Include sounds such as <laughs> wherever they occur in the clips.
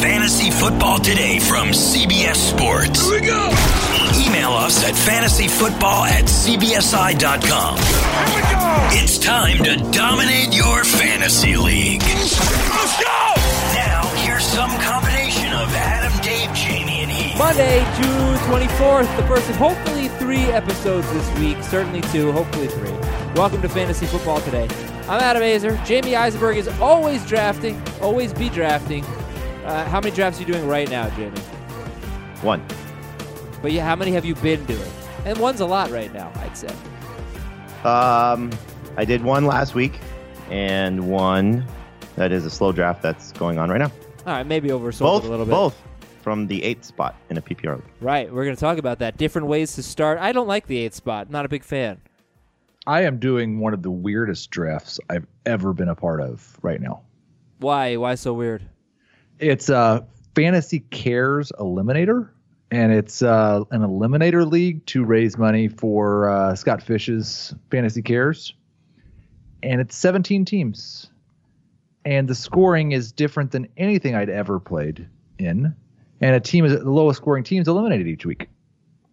Fantasy Football Today from CBS Sports. Here we go. Email us at fantasyfootball at cbsi.com. Here we go. It's time to dominate your fantasy league. Let's go. Now, here's some combination of Adam, Dave, Jamey, and Heath. Monday, June 24th, the first of hopefully three episodes this week. Certainly two, hopefully three. Welcome to Fantasy Football today. I'm Adam Aizer. Jamey Eisenberg is always drafting, always be drafting. Uh, how many drafts are you doing right now, Jamey? One. But yeah, how many have you been doing? And one's a lot right now, I'd say. Um, I did one last week, and one that is a slow draft that's going on right now. All right, maybe oversold both, it a little bit. both from the eighth spot in a PPR. league. Right, we're going to talk about that. Different ways to start. I don't like the eighth spot. Not a big fan. I am doing one of the weirdest drafts I've ever been a part of right now. Why? Why so weird? It's a Fantasy Cares Eliminator, and it's uh, an eliminator league to raise money for uh, Scott Fish's Fantasy Cares. And it's 17 teams. And the scoring is different than anything I'd ever played in. And a team is the lowest scoring team is eliminated each week.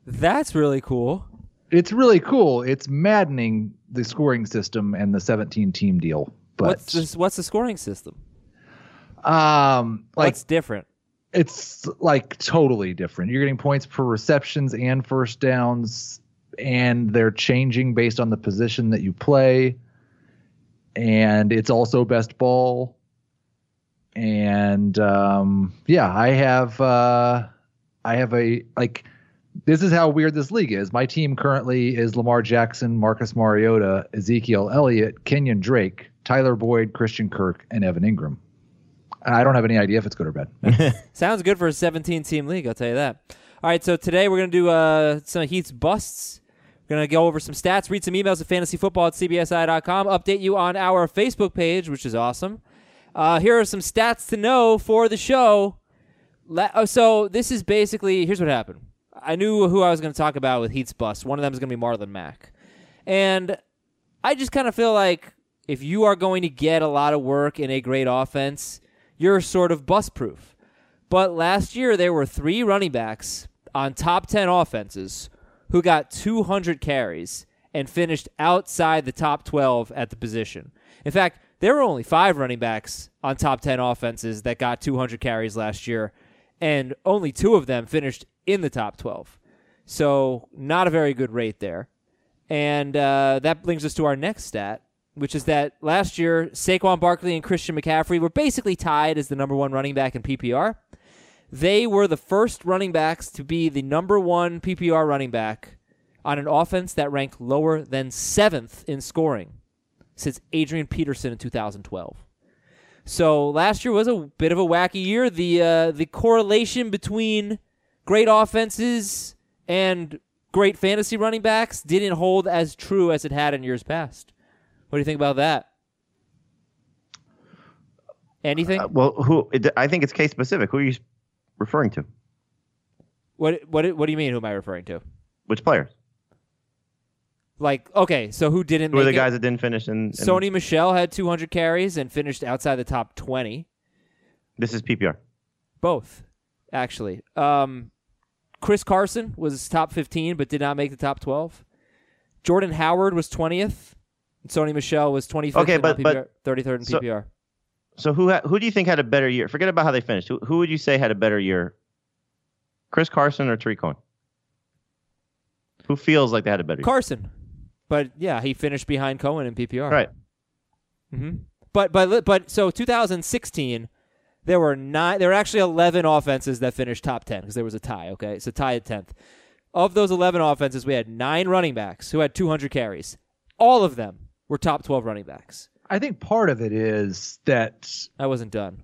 That's really cool. It's really cool. It's maddening the scoring system and the 17 team deal. But what's this, what's the scoring system? Um like What's different? it's like totally different. You're getting points for receptions and first downs, and they're changing based on the position that you play. And it's also best ball. And um, yeah, I have uh, I have a like this is how weird this league is. My team currently is Lamar Jackson, Marcus Mariota, Ezekiel Elliott, Kenyan Drake, Tyler Boyd, Christian Kirk, and Evan Engram. I don't have any idea if it's good or bad. <laughs> Sounds good for a 17 team league, I'll tell you that. All right, so today we're going to do uh, some of Heath's busts. We're going to go over some stats, read some emails at fantasyfootball at cbsi.com, update you on our Facebook page, which is awesome. Uh, here are some stats to know for the show. Oh, so this is basically here's what happened. I knew who I was going to talk about with Heath's bust. One of them is going to be Marlon Mack, and I just kind of feel like if you are going to get a lot of work in a great offense, you're sort of bust proof. But last year there were three running backs on top 10 offenses who got 200 carries and finished outside the top 12 at the position. In fact, there were only five running backs on top 10 offenses that got 200 carries last year, and only two of them finished in the top 12. So, not a very good rate there. And uh, that brings us to our next stat, which is that last year, Saquon Barkley and Christian McCaffrey were basically tied as the number one running back in PPR. They were the first running backs to be the number one PPR running back on an offense that ranked lower than seventh in scoring since Adrian Peterson in 2012. So last year was a bit of a wacky year. The uh, the correlation between great offenses and great fantasy running backs didn't hold as true as it had in years past. What do you think about that? Anything? Uh, well, who? I think it's case specific. Who are you referring to? what what what do you mean? Who am I referring to? Which players? Like, okay, so who didn't Who are the it? guys that didn't finish in? in Sony Michel had 200 carries and finished outside the top 20. This is PPR. Both, actually. Um, Chris Carson was top 15 but did not make the top 12. Jordan Howard was 20th. Sony Michel was 25th Okay, in PPR, but- 33rd in so- PPR. So who ha- who do you think had a better year? Forget about how they finished. Who, who would you say had a better year? Chris Carson or Tarik Cohen? Who feels like they had a better year? Carson. But yeah, he finished behind Cohen in PPR. Right. hmm But but but so 2016, there were nine. There were actually 11 offenses that finished top 10 because there was a tie. Okay, It's a tie at 10th. Of those 11 offenses, we had nine running backs who had 200 carries. All of them were top 12 running backs. I think part of it is that I wasn't done.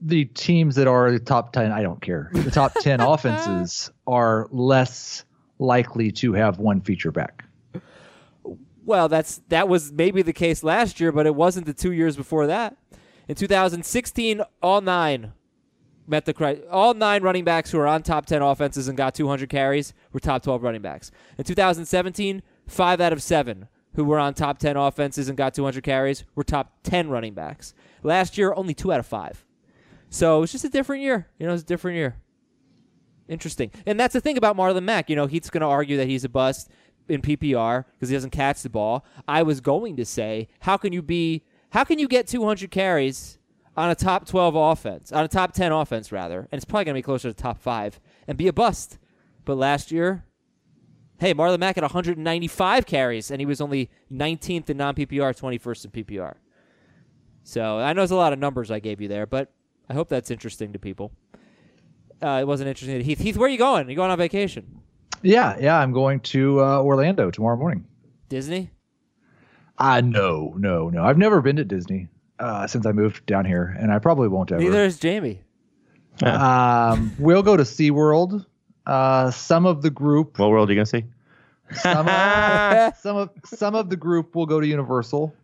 the teams that are the top 10, I don't care. The top 10 <laughs> offenses are less likely to have one feature back. Well, that's that was maybe the case last year, but it wasn't the two years before that. In 2016, all nine met the cri- all nine running backs who are on top 10 offenses and got 200 carries were top 12 running backs. In 2017, five out of seven who were on top 10 offenses and got 200 carries were top 10 running backs. Last year, only two out of five. So it's just a different year. You know, it's a different year. Interesting. And that's the thing about Marlon Mack. You know, he's going to argue that he's a bust in PPR because he doesn't catch the ball. I was going to say, how can you be, how can you get 200 carries on a top 12 offense, on a top 10 offense, rather, and it's probably going to be closer to top five and be a bust? But last year, hey, Marlon Mack had 195 carries and he was only 19th in non PPR, 21st in PPR. So I know it's a lot of numbers I gave you there, but I hope that's interesting to people. Uh, it wasn't interesting to Heath. Heath, where are you going? Are you going on vacation? Yeah, yeah. I'm going to uh, Orlando tomorrow morning. Disney? Uh, no, no, no. I've never been to Disney uh, since I moved down here, and I probably won't ever. Neither is Jamey. Um, we'll go to SeaWorld. Uh, some of the group, What world are you gonna see? Some of, <laughs> some of some of the group will go to Universal.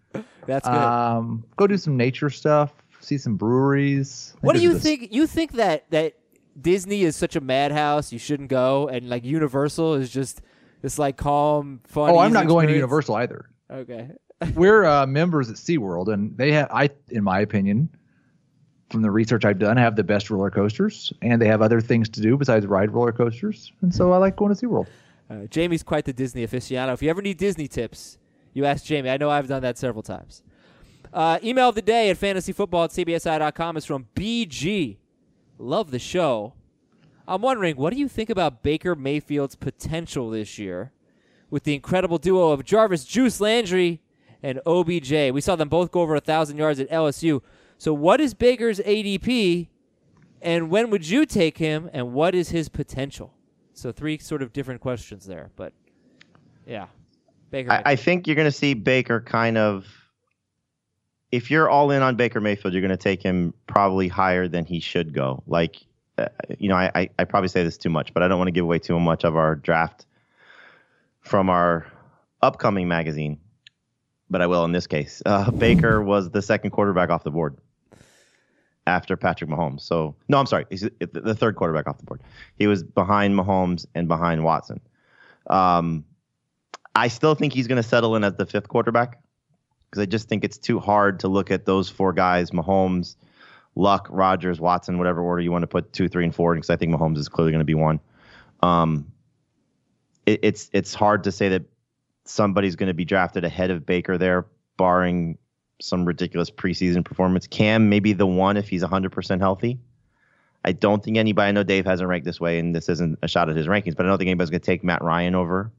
That's good. Um, go do some nature stuff, see some breweries. what do you this- think? You think that that Disney is such a madhouse? You shouldn't go, and like Universal is just this like calm, fun. Oh, I'm easy not going to? Universal either. Okay. <laughs> We're uh, members at SeaWorld, and they have, I, in my opinion, from the research I've done, have the best roller coasters, and they have other things to do besides ride roller coasters. And so I like going to SeaWorld. Uh, Jamey's quite the Disney aficionado. If you ever need Disney tips, you ask Jamey. I know I've done that several times. Uh, email of the day at fantasyfootball at cbsi.com is from BG. Love the show. I'm wondering, what do you think about Baker Mayfield's potential this year with the incredible duo of Jarvis Juice Landry and OBJ? We saw them both go over a 1,000 yards at LSU. So, what is Baker's ADP, and when would you take him, and what is his potential? So, three sort of different questions there, but yeah. Baker. I, I think you're going to see Baker kind of. If you're all in on Baker Mayfield, you're going to take him probably higher than he should go. Like, uh, you know, I, I, I probably say this too much, but I don't want to give away too much of our draft from our upcoming magazine. But I will in this case. Uh, Baker was the second quarterback off the board after Patrick Mahomes. So, no, I'm sorry. He's the third quarterback off the board. He was behind Mahomes and behind Watson. Um, I still think he's going to settle in as the fifth quarterback because I just think it's too hard to look at those four guys Mahomes, Luck, Rodgers, Watson, whatever order you want to put two, three, and four, because I think Mahomes is clearly going to be one. Um, it, it's it's hard to say that somebody's going to be drafted ahead of Baker there, barring some ridiculous preseason performance. Cam maybe the one if he's 100% healthy. I don't think anybody. I know Dave hasn't ranked this way, and this isn't a shot at his rankings, but I don't think anybody's going to take Matt Ryan over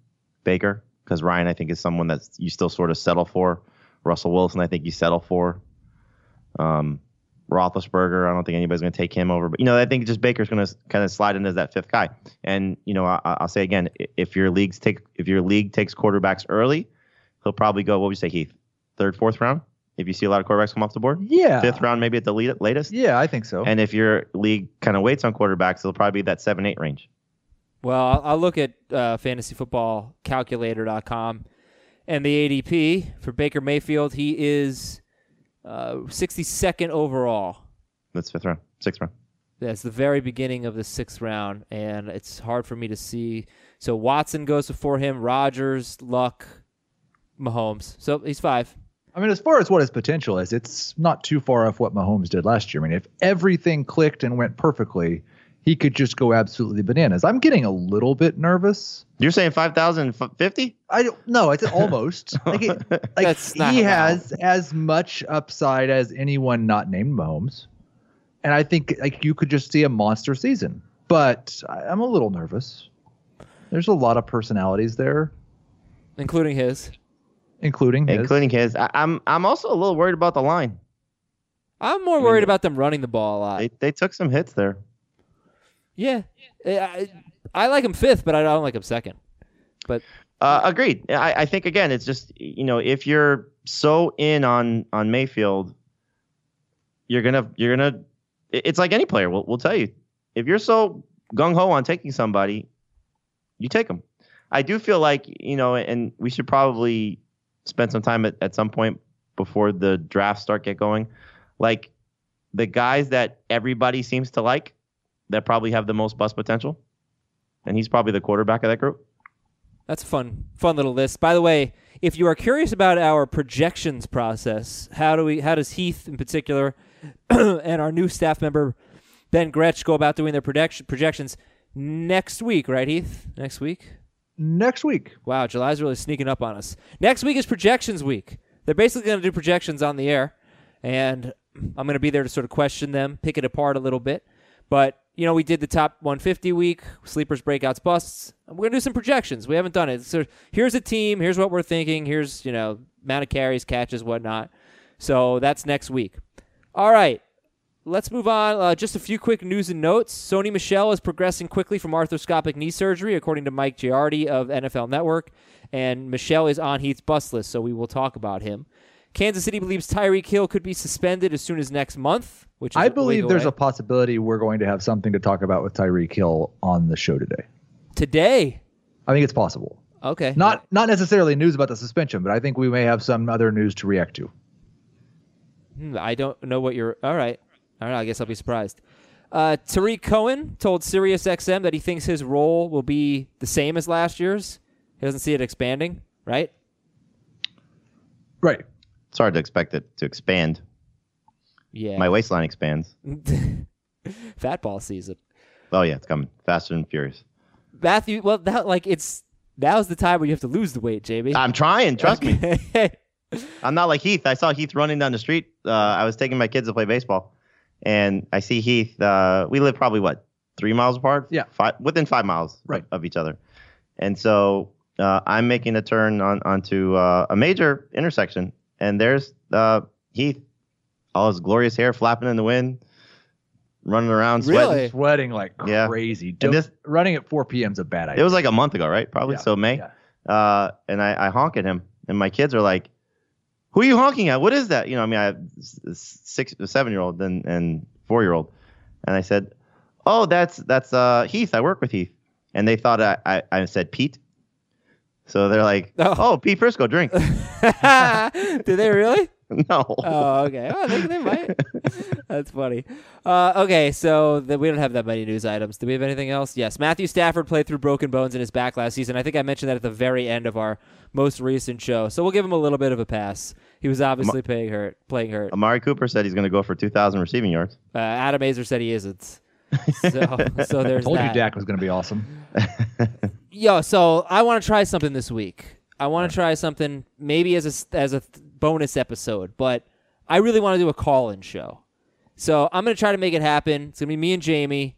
Baker because Ryan, I think, is someone that you still sort of settle for. Russell Wilson, I think you settle for. Um, Roethlisberger, I don't think anybody's going to take him over. But you know, I think just Baker's going to kind of slide in as that fifth guy. And you know, I, I'll say again, if your leagues take if your league takes quarterbacks early, he'll probably go. What would you say, Heath? Third, fourth round. If you see a lot of quarterbacks come off the board, Yeah. fifth round maybe at the lead, latest. Yeah, I think so. And if your league kind of waits on quarterbacks, it'll probably be that seven, eight range. Well, I'll, I'll look at uh, fantasyfootballcalculator.com and the ADP for Baker Mayfield. He is uh, 62nd overall. That's fifth round, sixth round. That's the very beginning of the sixth round, and it's hard for me to see. So Watson goes before him, Rodgers, Luck, Mahomes. So he's five. I mean, as far as what his potential is, it's not too far off what Mahomes did last year. I mean, if everything clicked and went perfectly, he could just go absolutely bananas. I'm getting a little bit nervous. You're saying five thousand fifty? I don't know. It's almost <laughs> like, it, like That's not he allowed. has as much upside as anyone not named Mahomes, and I think like you could just see a monster season. But I- I'm a little nervous. There's a lot of personalities there, including his. Including his. including his. I, I'm I'm also a little worried about the line. I'm more worried about them running the ball a lot. They they took some hits there. yeah, I, I like him fifth, but I don't like him second. But Uh, agreed. I, I think again, it's just you know if you're so in on on Mayfield, you're gonna you're gonna. It's like any player. We'll we'll tell you if you're so gung ho on taking somebody, you take them. I do feel like you know, and we should probably spend some time at, at some point before the drafts start get going. Like the guys that everybody seems to like, that probably have the most bust potential, and he's probably the quarterback of that group. That's a fun, fun little list. By the way, if you are curious about our projections process, how do we, how does Heath in particular <clears throat> and our new staff member Ben Gretsch go about doing their projection, projections next week, right, Heath? Next week. Next week. Wow, July's really sneaking up on us. Next week is projections week. They're basically going to do projections on the air, and I'm going to be there to sort of question them, pick it apart a little bit. But you know, we did the top 150 week, sleepers, breakouts, busts. We're going to do some projections. We haven't done it. So here's a team. Here's what we're thinking. Here's you know, amount of carries, catches, whatnot. So that's next week. All right. Let's move on. Uh, just a few quick news and notes. Sony Michel is progressing quickly from arthroscopic knee surgery, according to Mike Giardi of NFL Network. And Michel is on Heath's bus list, so we will talk about him. Kansas City believes Tyreek Hill could be suspended as soon as next month, which is I believe there's a possibility we're going to have something to talk about with Tyreek Hill on the show today. today. I think it's possible. Okay, Not not necessarily news about the suspension, but I think we may have some other news to react to. Hmm, I don't know what you're. All right, all right. I guess I'll be surprised. Uh, Tarik Cohen told SiriusXM that he thinks his role will be the same as last year's. He doesn't see it expanding, right? Right. It's hard to expect it to expand. Yeah. My waistline expands. <laughs> Fat ball season. Oh yeah, it's coming faster and furious. Matthew, well, that, like it's now's the time where you have to lose the weight, Jamey. I'm trying. Trust me. me. <laughs> I'm not like Heath. I saw Heath running down the street. Uh, I was taking my kids to play baseball, and I see Heath. Uh, we live probably what three miles apart. Yeah. five within five miles of- Right. of, each other. And so uh, I'm making a turn on onto uh, a major intersection, and there's uh, Heath, all his glorious hair flapping in the wind, running around, sweating. Really? Sweating like Yeah. crazy. And Don't- this- running at 4 p.m. is a bad idea. It was like a month ago, right? Probably. Yeah, So May. yeah. Uh, and I, I honk at him, and my kids are like, "Who are you honking at? What is that?" You know, I mean, I have s- six, seven year old and and four year old, and I said, "Oh, that's that's uh, Heath. I work with Heath." And they thought I, I, I said Pete. So they're like, Oh. "Oh, Pete Prisco, drink." <laughs> Did they really? <laughs> no. Oh, okay. Oh, they, they might. <laughs> That's funny. Uh, okay, so the, we don't have that many news items. Do we have anything else? Yes. Matthew Stafford played through broken bones in his back last season. I think I mentioned that at the very end of our most recent show. So we'll give him a little bit of a pass. He was obviously playing hurt. Playing hurt. Amari Cooper said he's going to go for 2,000 receiving yards. Uh, Adam Aizer said he isn't. <laughs> So, so there's Told that. you Dak was going to be awesome. <laughs> Yo, so I want to try something this week. I want to try something maybe as a as a bonus episode, but I really want to do a call-in show. So I'm gonna try to make it happen. It's gonna be me and Jamey,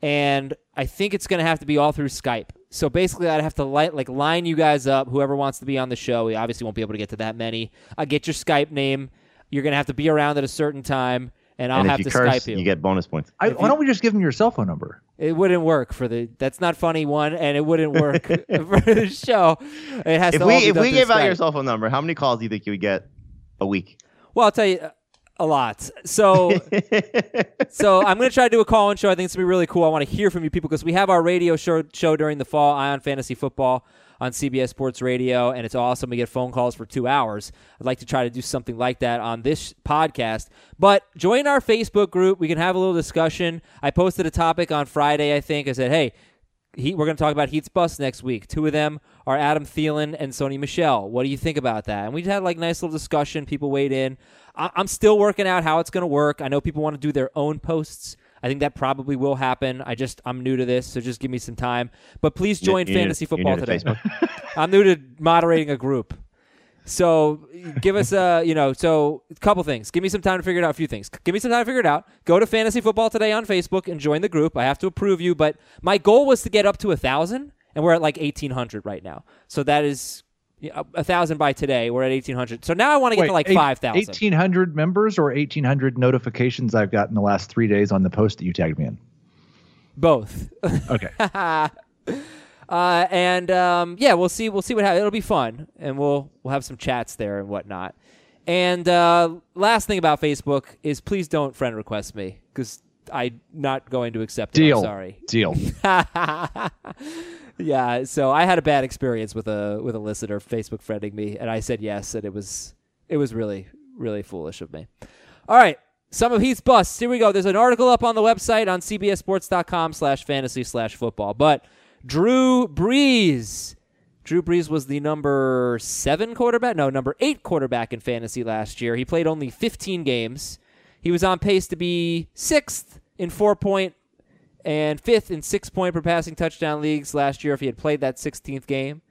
and I think it's gonna have to be all through Skype. So basically, I'd have to li- like line you guys up. Whoever wants to be on the show, we obviously won't be able to get to that many. I get your Skype name. You're gonna have to be around at a certain time, and I'll and have if you to curse, Skype you. you get bonus points. I, why don't we just give him your cell phone number? It wouldn't work for the. That's not funny one, and it wouldn't work <laughs> <laughs> for the show. It has If to we all be if done we through gave out your cell phone number, how many calls do you think you would get a week? Well, I'll tell you uh, a lot. So, <laughs> so I'm going to try to do a call-in show. I think it's going to be really cool. I want to hear from you people because we have our radio show show during the fall, Ion Fantasy Football on CBS Sports Radio, and it's awesome. We get phone calls for two hours. I'd like to try to do something like that on this podcast. But join our Facebook group. We can have a little discussion. I posted a topic on Friday. I think I said, hey. Heath, we're going to talk about Heath's bus next week. Two of them are Adam Thielen and Sony Michel. What do you think about that? And we had like nice little discussion. People weighed in. I- I'm still working out how it's going to work. I know people want to do their own posts. I think that probably will happen. I just I'm new to this, so just give me some time. But please join fantasy football today. <laughs> I'm new to moderating a group. So give us a, you know, so a couple things. Give me some time to figure it out. A few things. Give me some time to figure it out. Go to Fantasy Football Today on Facebook and join the group. I have to approve you, but my goal was to get up to a thousand, and we're at like eighteen hundred right now. So that is a thousand by today. We're at eighteen hundred. So now I want to get to like eight- five thousand. 1,800 members or 1,800 notifications I've gotten in the last three days on the post that you tagged me in? Both. Okay. <laughs> Uh, and um, yeah, we'll see. We'll see what happens. It'll be fun, and we'll we'll have some chats there and whatnot. And uh, last thing about Facebook is please don't friend request me because I'm not going to accept it. Deal. I'm sorry. Deal. <laughs> Yeah. So I had a bad experience with a with a listener Facebook friending me, and I said yes, and it was it was really really foolish of me. All right. Some of Heath's busts. Here we go. There's an article up on the website on cbssports.com slash fantasy slash football. But Drew Brees. Drew Brees was the number seven quarterback. No, number eight quarterback in fantasy last year. He played only 15 games. He was on pace to be sixth in four point and fifth in six point per passing touchdown leagues last year if he had played that 16th game.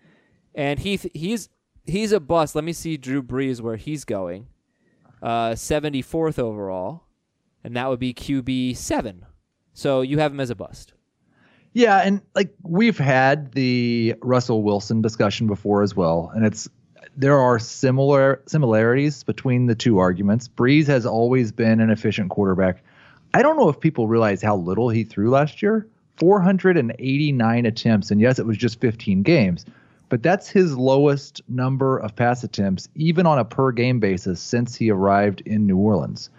And he he's he's a bust. Let me see Drew Brees where he's going. Uh, 74th overall, and that would be QB seven. So you have him as a bust. Yeah, and like we've had the Russell Wilson discussion before as well, and it's there are similar similarities between the two arguments. Brees has always been an efficient quarterback. I don't know if people realize how little he threw last year. 489 attempts, and yes, it was just 15 games, but that's his lowest number of pass attempts, even on a per game basis, since he arrived in New Orleans.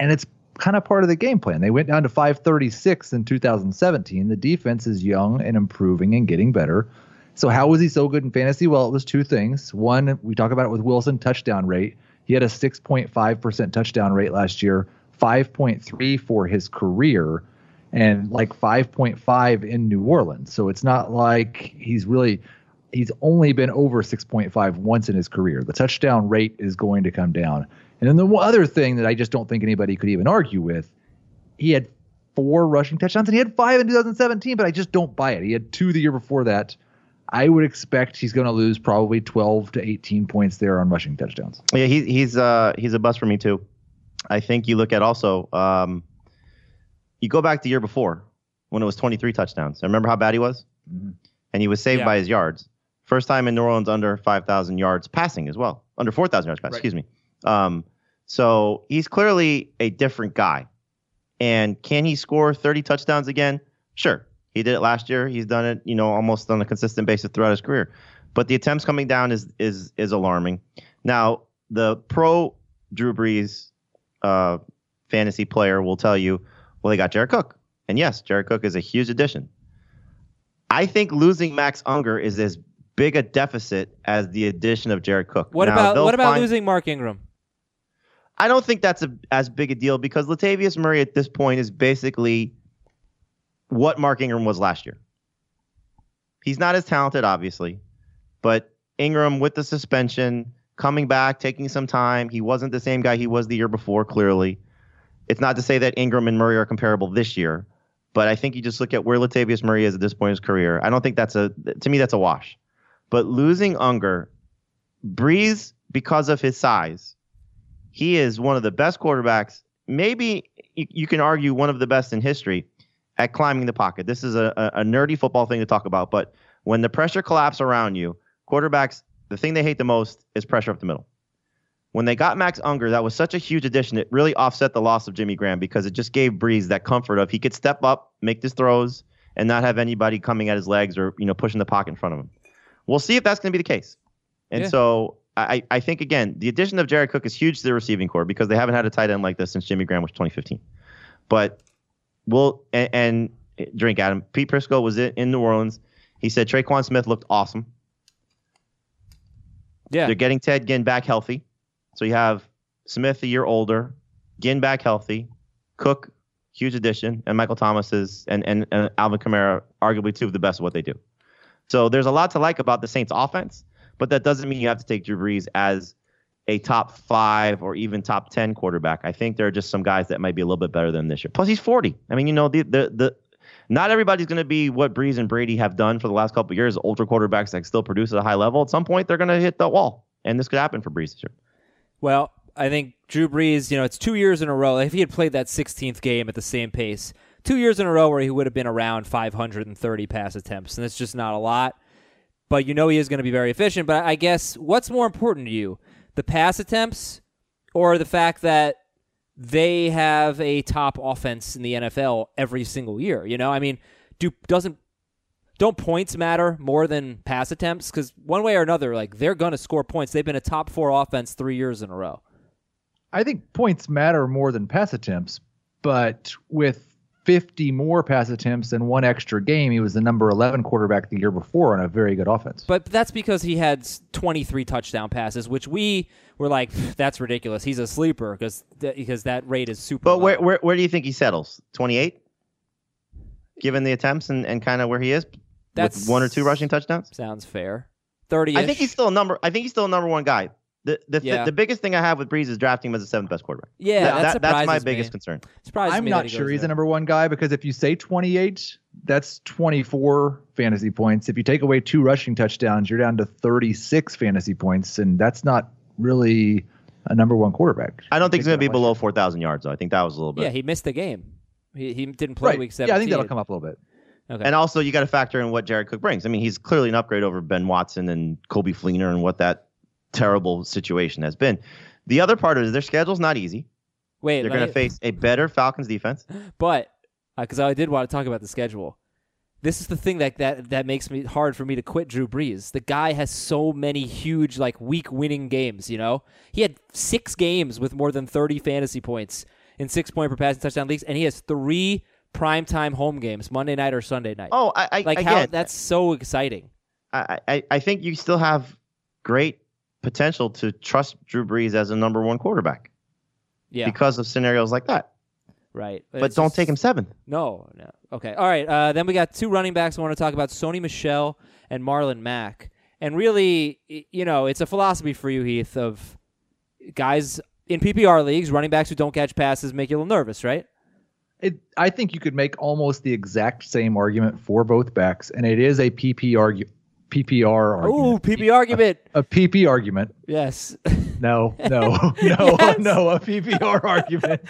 And it's kind of part of the game plan. They went down to 536 in 2017. The defense is young and improving and getting better. So how was he so good in fantasy? Well, it was two things. One, we talk about it with Wilson touchdown rate. He had a 6.5% touchdown rate last year, 5.3 for his career, and like 5.5 in New Orleans. So it's not like he's really he's only been over 6.5 once in his career. The touchdown rate is going to come down. And then the other thing that I just don't think anybody could even argue with, he had four rushing touchdowns and he had five in 2017, but I just don't buy it. He had two the year before that. I would expect he's going to lose probably 12 to 18 points there on rushing touchdowns. Yeah, he, he's uh, he's a bust for me too. I think you look at also, um, you go back the year before when it was 23 touchdowns. I remember how bad he was, mm-hmm. and he was saved Yeah. by his yards. First time in New Orleans under 5,000 yards passing as well, under 4,000 yards passing. Excuse me. Um, so he's clearly a different guy. And can he score 30 touchdowns again? Sure. He did it last year. He's done it, you know, almost on a consistent basis throughout his career. But the attempts coming down is is is alarming. Now, the pro Drew Brees uh, fantasy player will tell you, well, they got Jared Cook. And yes, Jared Cook is a huge addition. I think losing Max Unger is as big a deficit as the addition of Jared Cook. What Now, about what about find- losing Mark Ingram? I don't think that's a, as big a deal because Latavius Murray at this point is basically what Mark Ingram was last year. He's not as talented, obviously, but Ingram with the suspension, coming back, taking some time. He wasn't the same guy he was the year before, clearly. It's not to say that Ingram and Murray are comparable this year, but I think you just look at where Latavius Murray is at this point in his career. I don't think that's a, to me, that's a wash. But losing Unger, Brees, because of his size, he is one of the best quarterbacks. Maybe you, you can argue one of the best in history at climbing the pocket. This is a, a, a nerdy football thing to talk about, but when the pressure collapses around you, quarterbacks, the thing they hate the most is pressure up the middle. When they got Max Unger, that was such a huge addition. It really offset the loss of Jimmy Graham because it just gave Brees that comfort of he could step up, make his throws, and not have anybody coming at his legs or you know pushing the pocket in front of him. We'll see if that's going to be the case. And Yeah. so I, I think again, the addition of Jared Cook is huge to the receiving corps because they haven't had a tight end like this since Jimmy Graham was 2015. But we'll and, and drink Adam. Pete Prisco was in, in New Orleans. He said Tre'Quan Smith looked awesome. Yeah. They're getting Ted Ginn back healthy. So you have Smith a year older, Ginn back healthy, Cook, huge addition, and Michael Thomas is and, and, and Alvin Kamara, arguably two of the best of what they do. So there's a lot to like about the Saints offense, but that doesn't mean you have to take Drew Brees as a top five or even top ten quarterback. I think there are just some guys that might be a little bit better than this year. Plus he's 40. I mean, you know, the the the not everybody's going to be what Brees and Brady have done for the last couple of years, ultra quarterbacks that still produce at a high level. At some point, they're going to hit the wall, and this could happen for Brees this year. Well, I think Drew Brees, you know, it's two years in a row. If he had played that 16th game at the same pace, two years in a row where he would have been around 530 pass attempts, and it's just not a lot. But you know he is going to be very efficient. But I guess what's more important to you, the pass attempts or the fact that they have a top offense in the NFL every single year? You know, I mean, do doesn't don't points matter more than pass attempts? Because one way or another, like they're going to score points. They've been a top four offense three years in a row. I think points matter more than pass attempts, but with 50 more pass attempts and one extra game, he was the number 11 quarterback the year before on a very good offense. But that's because he had 23 touchdown passes, which we were like, that's ridiculous. He's a sleeper because because that rate is super. But low. where, where where do you think he settles? 28, given the attempts and, and kind of where he is, That's- with one or two rushing touchdowns. sounds fair. 30. I think he's still a number. I think he's still a number one guy. The the, th- Yeah. the biggest thing I have with Brees is drafting him as the seventh best quarterback. Yeah, That- that that- that's my biggest me. concern. Surprises I'm me not he sure he's there. a number one guy because if you say 28, that's 24 fantasy points. If you take away two rushing touchdowns, you're down to 36 fantasy points, and that's not really a number one quarterback. I don't think he's going to be below four thousand yards. though. I think that was a little bit. Yeah, he missed the game. He, he didn't play Right. week seven. Yeah, I think that'll come up a little bit. Okay. And also, you got to factor in what Jared Cook brings. I mean, he's clearly an upgrade over Ben Watson and Coby Fleener and what that terrible situation has been. The other part is their schedule's not easy. Wait, They're going to face a better Falcons defense. <gasps> But uh, because I did want to talk about the schedule, this is the thing that, that that makes me hard for me to quit Drew Brees. The guy has so many huge like week winning games. You know, he had six games with more than thirty fantasy points in six point per passing touchdown leagues, and he has three primetime home games, Monday night or Sunday night. Oh, I, I like how that's so exciting. I, I, I think you still have great potential to trust Drew Brees as a number one quarterback Yeah, because of scenarios like that. right. But don't take him seventh. No, no. Okay. All right. Uh, then we got two running backs I want to talk about Sony Michel and Marlon Mack. And really, you know, it's a philosophy for you, Heath, of guys in PPR leagues, running backs who don't catch passes make you a little nervous, right? It, I think you could make almost the exact same argument for both backs, and it is a PP argu- PPR Ooh, argument. PP argument. a PP argument. yes. <laughs> No, no, no, <laughs> Yes. <laughs> no, a PPR argument.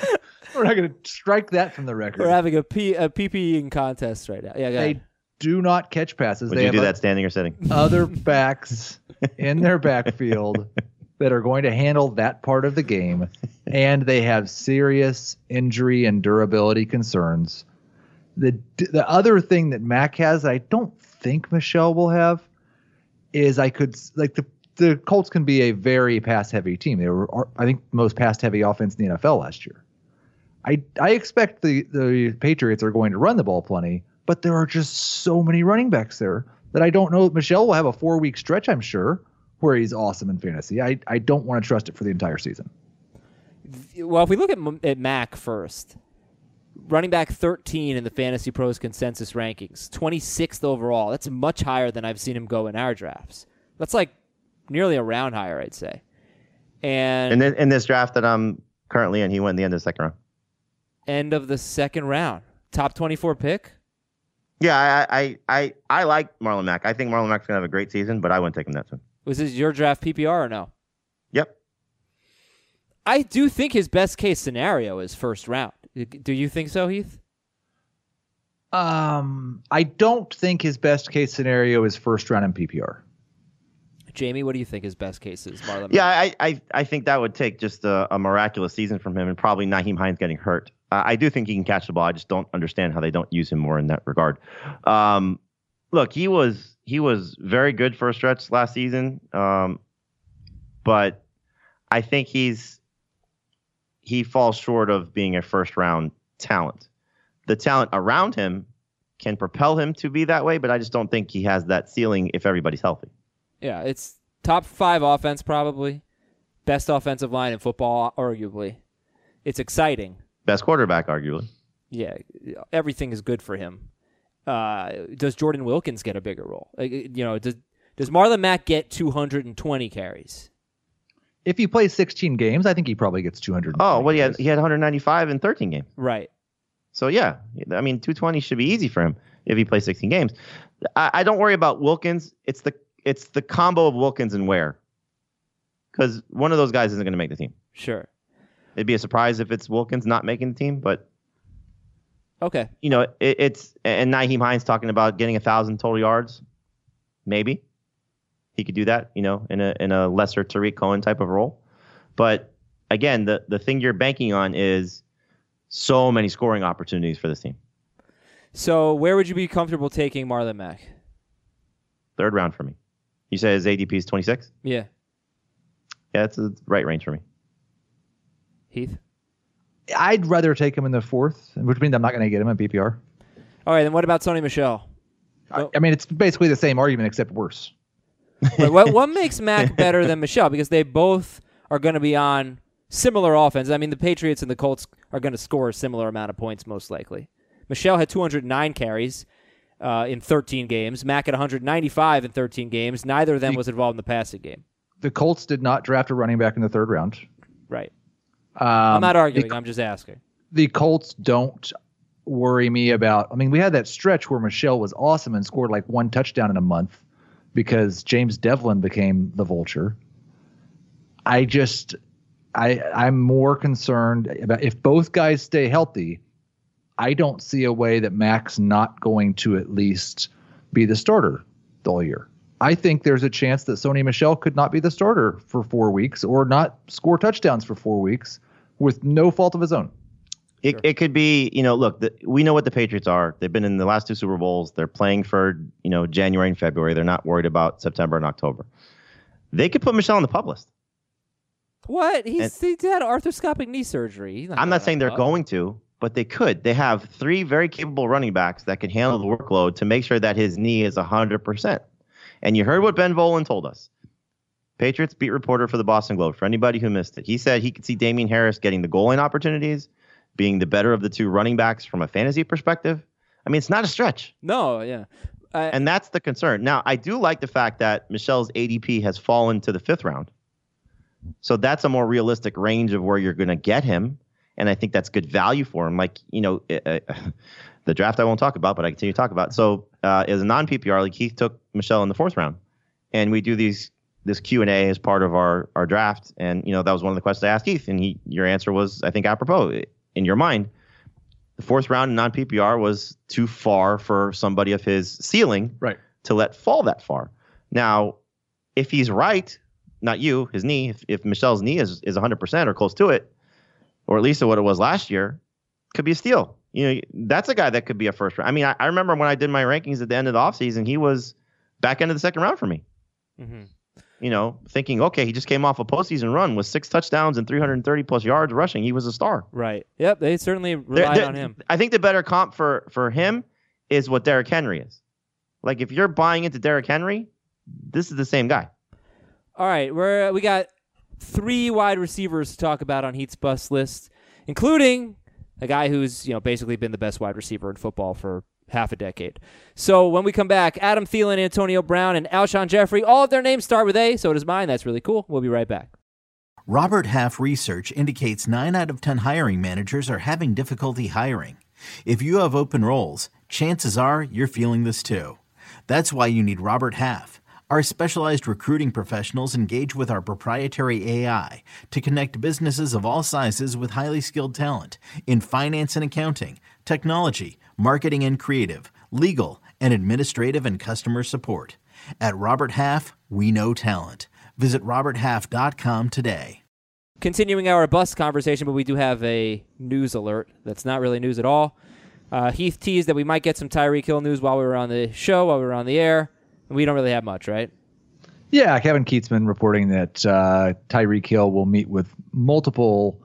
We're not going to strike that from the record. We're having a, P, a PPing contest right now. Yeah, go they ahead. do not catch passes. Would they you have do that standing or sitting? other backs in their backfield that are going to handle that part of the game, and they have serious injury and durability concerns. The the other thing that Mack has, I don't think Michel will have, is I could like the the Colts can be a very pass heavy team. They were I think most pass heavy offense in the NFL last year. I I expect the the Patriots are going to run the ball plenty, but there are just so many running backs there that I don't know. Michel will have a four week stretch, I'm sure, where he's awesome in fantasy. I I don't want to trust it for the entire season. Well, if we look at, at Mack first, running back 13 in the Fantasy Pros consensus rankings, 26th overall. That's much higher than I've seen him go in our drafts. That's like nearly a round higher, I'd say. And In this, in this draft that I'm currently in, he went in the end of the second round. end of the second round, top 24 pick. Yeah, I I I, I like Marlon Mack. I think Marlon Mack's gonna have a great season, but I wouldn't take him that soon. Was this your draft PPR or no? Yep. I do think his best case scenario is first round. Do you think so, Heath? Um, I don't think his best case scenario is first round in PPR. Jamey, what do you think his best case is, Marlon? Yeah, I, I, I think that would take just a, a miraculous season from him and probably Nyheim Hines getting hurt. Uh, I do think he can catch the ball. I just don't understand how they don't use him more in that regard. Um, look, he was he was very good for a stretch last season, um, but I think he's he falls short of being a first round talent. The talent around him can propel him to be that way, but I just don't think he has that ceiling if everybody's healthy. Yeah, it's top five offense probably, best offensive line in football arguably. It's exciting. Best quarterback, arguably. Yeah, everything is good for him. Uh, does Jordan Wilkins get a bigger role? Like, you know, does does Marlon Mack get 220 carries? If he plays 16 games, I think he probably gets 200. Oh, well, he had he had 195 in 13 games. Right. So yeah, I mean, 220 should be easy for him if he plays 16 games. I, I don't worry about Wilkins. It's the it's the combo of Wilkins and Ware, because one of those guys isn't going to make the team. Sure. It'd be a surprise if it's Wilkins not making the team, but Okay. you know, it, it's and Nyheim Hines talking about getting a thousand total yards. Maybe he could do that, you know, in a in a lesser Tarik Cohen type of role. But again, the the thing you're banking on is so many scoring opportunities for this team. So where would you be comfortable taking Marlon Mack? Third round for me. You say his ADP is 26. Yeah. Yeah, that's the right range for me. Heath. I'd rather take him in the fourth, which means I'm not going to get him in PPR. All right. Then what about Sony Michel? I, I mean, it's basically the same argument except worse. But what what <laughs> makes Mack better than Michel? Because they both are going to be on similar offense. I mean, the Patriots and the Colts are going to score a similar amount of points most likely. Michel had 209 carries uh, in 13 games. Mack had 195 in 13 games. Neither of them was involved in the passing game. the Colts did not draft a running back in the third round. Right. Um, I'm not the arguing. I'm just asking. the Colts don't worry me about. I mean, we had that stretch where Michel was awesome and scored like one touchdown in a month because James Develin became the vulture. I just, I, I'm more concerned about if both guys stay healthy. I don't see a way that Mack's not going to at least be the starter whole year. I think there's a chance that Sony Michel could not be the starter for four weeks or not score touchdowns for four weeks with no fault of his own. It, Sure. it could be, you know, look, the, we know what the Patriots are. They've been in the last two Super Bowls. They're playing for, you know, January and February. They're not worried about September and October. They could put Michel on the PUP list. What? He's, he's had arthroscopic knee surgery. He's I'm not saying they're going to, but they could. They have three very capable running backs that can handle the workload to make sure that his knee is 100%. And you heard what Ben Volin told us. Patriots beat reporter for the Boston Globe. For anybody who missed it, he said he could see Damien Harris getting the goal line opportunities, being the better of the two running backs from a fantasy perspective. I mean, it's not a stretch. No, yeah. Uh, And that's the concern. Now, I do like the fact that Michel's ADP has fallen to the fifth round. So that's a more realistic range of where you're going to get him. And I think that's good value for him. Like, you know, uh, uh, <laughs> the draft I won't talk about, but I continue to talk about. So uh, as a non PPR, like Keith took Michel in the fourth round. And we do these this Q and A as part of our our draft. And you know that was one of the questions I asked Keith, and he your answer was I think apropos in your mind. The fourth round in non PPR was too far for somebody of his ceiling Right. to let fall that far. Now, if he's right, not you, his knee, if, if Michel's knee is, is 100% or close to it, or at least to what it was last year, could be a steal. You know, that's a guy that could be a first round. I mean, I, I remember when I did my rankings at the end of the offseason, he was back end of the second round for me. mhm. You know, thinking, okay, he just came off a postseason run with six touchdowns and 330 plus yards rushing. He was a star. Right. Yep. They certainly relied there- on him. I think the better comp for for him is what Derrick Henry is. Like if you're buying into Derrick Henry, this is the same guy. All right, we're we got three wide receivers to talk about on Heath's bus list, including a guy who's you know basically been the best wide receiver in football for half a decade. So when we come back, Adam Thielen, Antonio Brown, and Alshon Jeffery, all of their names start with A. So does mine. That's really cool. We'll be right back. Robert Half research indicates 9 out of 10 hiring managers are having difficulty hiring. If you have open roles, chances are you're feeling this too. That's why you need Robert Half. Our specialized recruiting professionals engage with our proprietary AI to connect businesses of all sizes with highly skilled talent in finance and accounting, technology, marketing and creative, legal, and administrative and customer support. At Robert Half, we know talent. Visit RobertHalf.com today. Continuing our bus conversation, but we do have a news alert that's not really news at all. Uh, Heath teased that we might get some Tyreek Hill news while we were on the show, while we were on the air. And we don't really have much, right? Yeah, Kevin Kietzman reporting that uh, Tyreek Hill will meet with multiple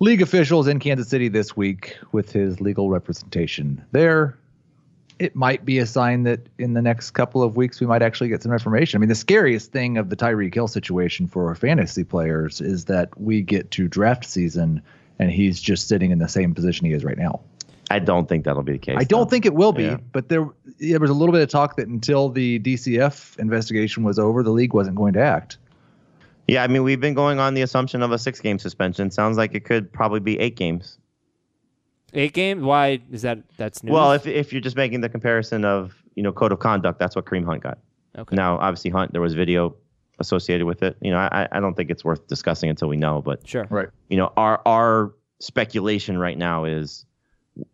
league officials in Kansas City this week with his legal representation there. It might be a sign that in the next couple of weeks we might actually get some information. I mean, the scariest thing of the Tyreek Hill situation for fantasy players is that we get to draft season and he's just sitting in the same position he is right now. I don't think that'll be the case. I don't though. think it will be, Yeah. but there there was a little bit of talk that until the DCF investigation was over, the league wasn't going to act. Yeah, I mean, we've been going on the assumption of a six game suspension. Sounds like it could probably be eight games. Eight games? Why is that? That's news. Well, if if you're just making the comparison of you know code of conduct, that's what Kareem Hunt got. okay. Now, obviously, Hunt there was video associated with it. You know, I I don't think it's worth discussing until we know. But sure. Right. you know, our our speculation right now is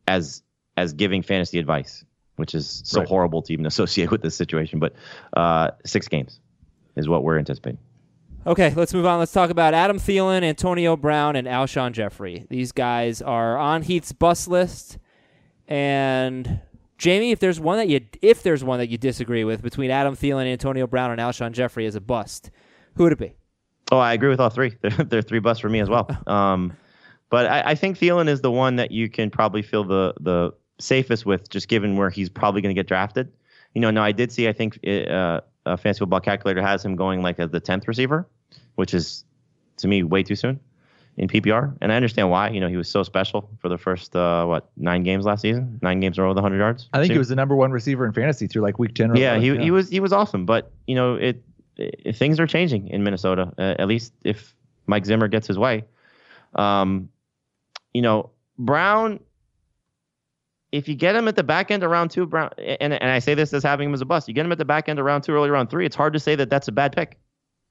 as as giving fantasy advice, which is so Right. horrible to even associate with this situation. But uh, six games is what we're anticipating. Okay, let's move on. Let's talk about Adam Thielen, Antonio Brown, and Alshon Jeffery. These guys are on Heath's bus list. And Jamey, if there's one that you if there's one that you disagree with between Adam Thielen, Antonio Brown, and Alshon Jeffery as a bust, who would it be? Oh, I agree with all three. <laughs> They're, they're three busts for me as well. <laughs> Um, but I, I think Thielen is the one that you can probably feel the the safest with, just given where he's probably going to get drafted. You know, now I did see. I think uh, a fantasy football calculator has him going like as the tenth receiver, which is to me way too soon in PPR. And I understand why. You know, he was so special for the first uh, what nine games last season, nine games row with 100 yards. I think Two. he was the number one receiver in fantasy through like week ten. Yeah, he he was he was awesome, but you know it i- things are changing in Minnesota. Uh, at least if Mike Zimmer gets his way. Um, you know, Brown. If you get him at the back end of round two, Brown, and and I say this as having him as a bust. You get him at the back end of round two, early round three. It's hard to say that that's a bad pick.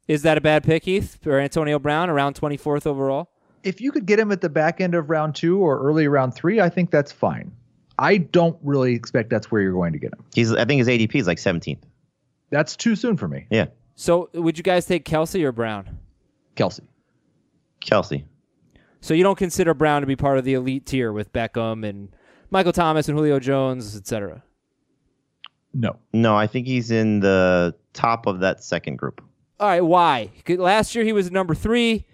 Is that a bad pick, Heath, for Antonio Brown around 24th overall? If you could get him at the back end of round two or early round three, I think that's fine. I don't really expect that's where you're going to get him. He's I think his ADP is like 17th. That's too soon for me. Yeah, So would you guys take Kelce or Brown? Kelce. Kelce. So you don't consider Brown to be part of the elite tier with Beckham and Michael Thomas and Julio Jones, etc. No. No, I think he's in the top of that second group. All right, why? Last year he was number three,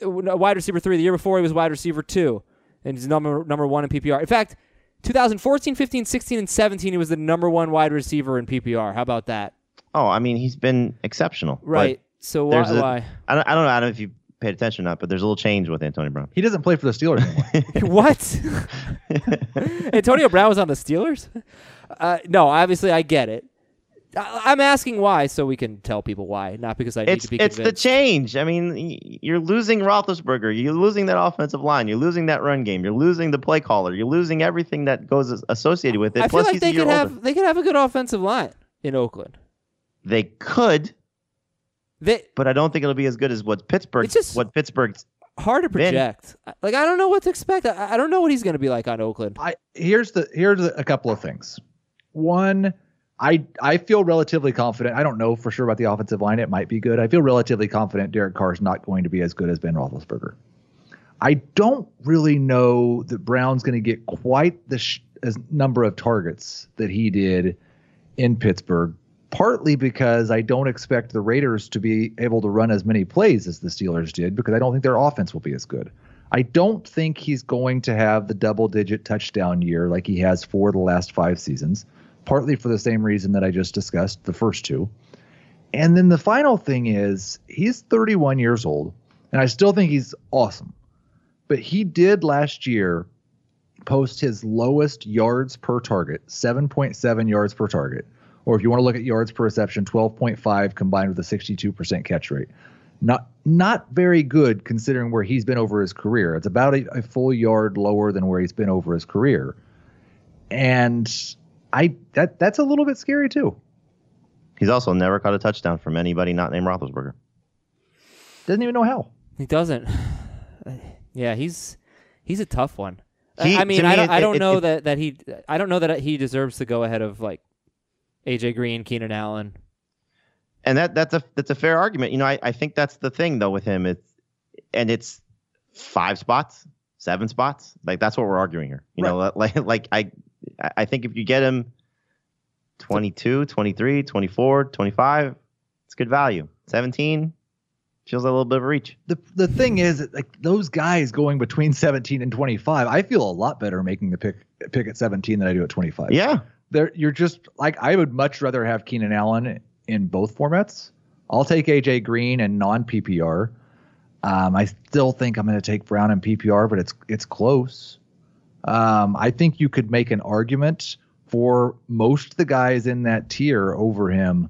wide receiver three. The year before he was wide receiver two, and he's number number one in PPR. In fact, 2014, 15, 16, and 17, he was the number one wide receiver in PPR. How about that? Oh, I mean, he's been exceptional. Right. So why? there's a- why? I don't, I don't know, Adam, if you paid attention or not, but there's a little change with Antonio Brown. He doesn't play for the Steelers anymore. <laughs> <laughs> what? <laughs> Antonio Brown was on the Steelers? Uh, no, obviously I get it. I- I'm asking why, so we can tell people why, not because I need It's to be it's the change. I mean, you're losing Roethlisberger. You're losing that offensive line. You're losing that run game. You're losing the play caller. You're losing everything that goes associated with it. I feel Plus, like they a year could older. have they could have a good offensive line in Oakland. They could, They but I don't think it'll be as good as what Pittsburgh. It's just- what Pittsburgh's. hard to Vin. project. Like I don't know what to expect. I, I don't know what he's going to be like on Oakland. I here's the here's a couple of things. One, I I feel relatively confident. I don't know for sure about the offensive line. It might be good. I feel relatively confident Derek Carr is not going to be as good as Ben Roethlisberger. I don't really know that Brown's going to get quite the sh- as number of targets that he did in Pittsburgh. Partly because I don't expect the Raiders to be able to run as many plays as the Steelers did, because I don't think their offense will be as good. I don't think he's going to have the double digit touchdown year like he has for the last five seasons, partly for the same reason that I just discussed, the first two. And then the final thing is he's 31 years old, and I still think he's awesome. But he did last year post his lowest yards per target, 7.7 yards per target. Or if you want to look at yards per reception, 12.5 combined with a 62% catch rate not not very good considering where he's been over his career. It's about a, a full yard lower than where he's been over his career, and I that that's a little bit scary too. He's also never caught a touchdown from anybody not named Roethlisberger. Doesn't even know how. He doesn't. <sighs> Yeah, he's he's a tough one. I- He- I mean, to I don't, it- I don't it- know it- that, that he I don't know that he deserves to go ahead of like AJ Green, Keenan Allen. and that that's a that's a fair argument. You know, I, I think that's the thing though with him. It's and it's five spots, seven spots. Like that's what we're arguing here. You know, like <laughs> like I I think if you get him 22, 23, 24, 25, it's good value. 17 feels a little bit of a reach. The the thing is, like those guys going between 17 and 25, I feel a lot better making the pick pick at 17 than I do at 25. Yeah. There you're just like I would much rather have Keenan Allen in both formats. I'll take AJ Green and non PPR. Um, I still think I'm going to take Brown in PPR, but it's it's close. Um, I think you could make an argument for most of the guys in that tier over him,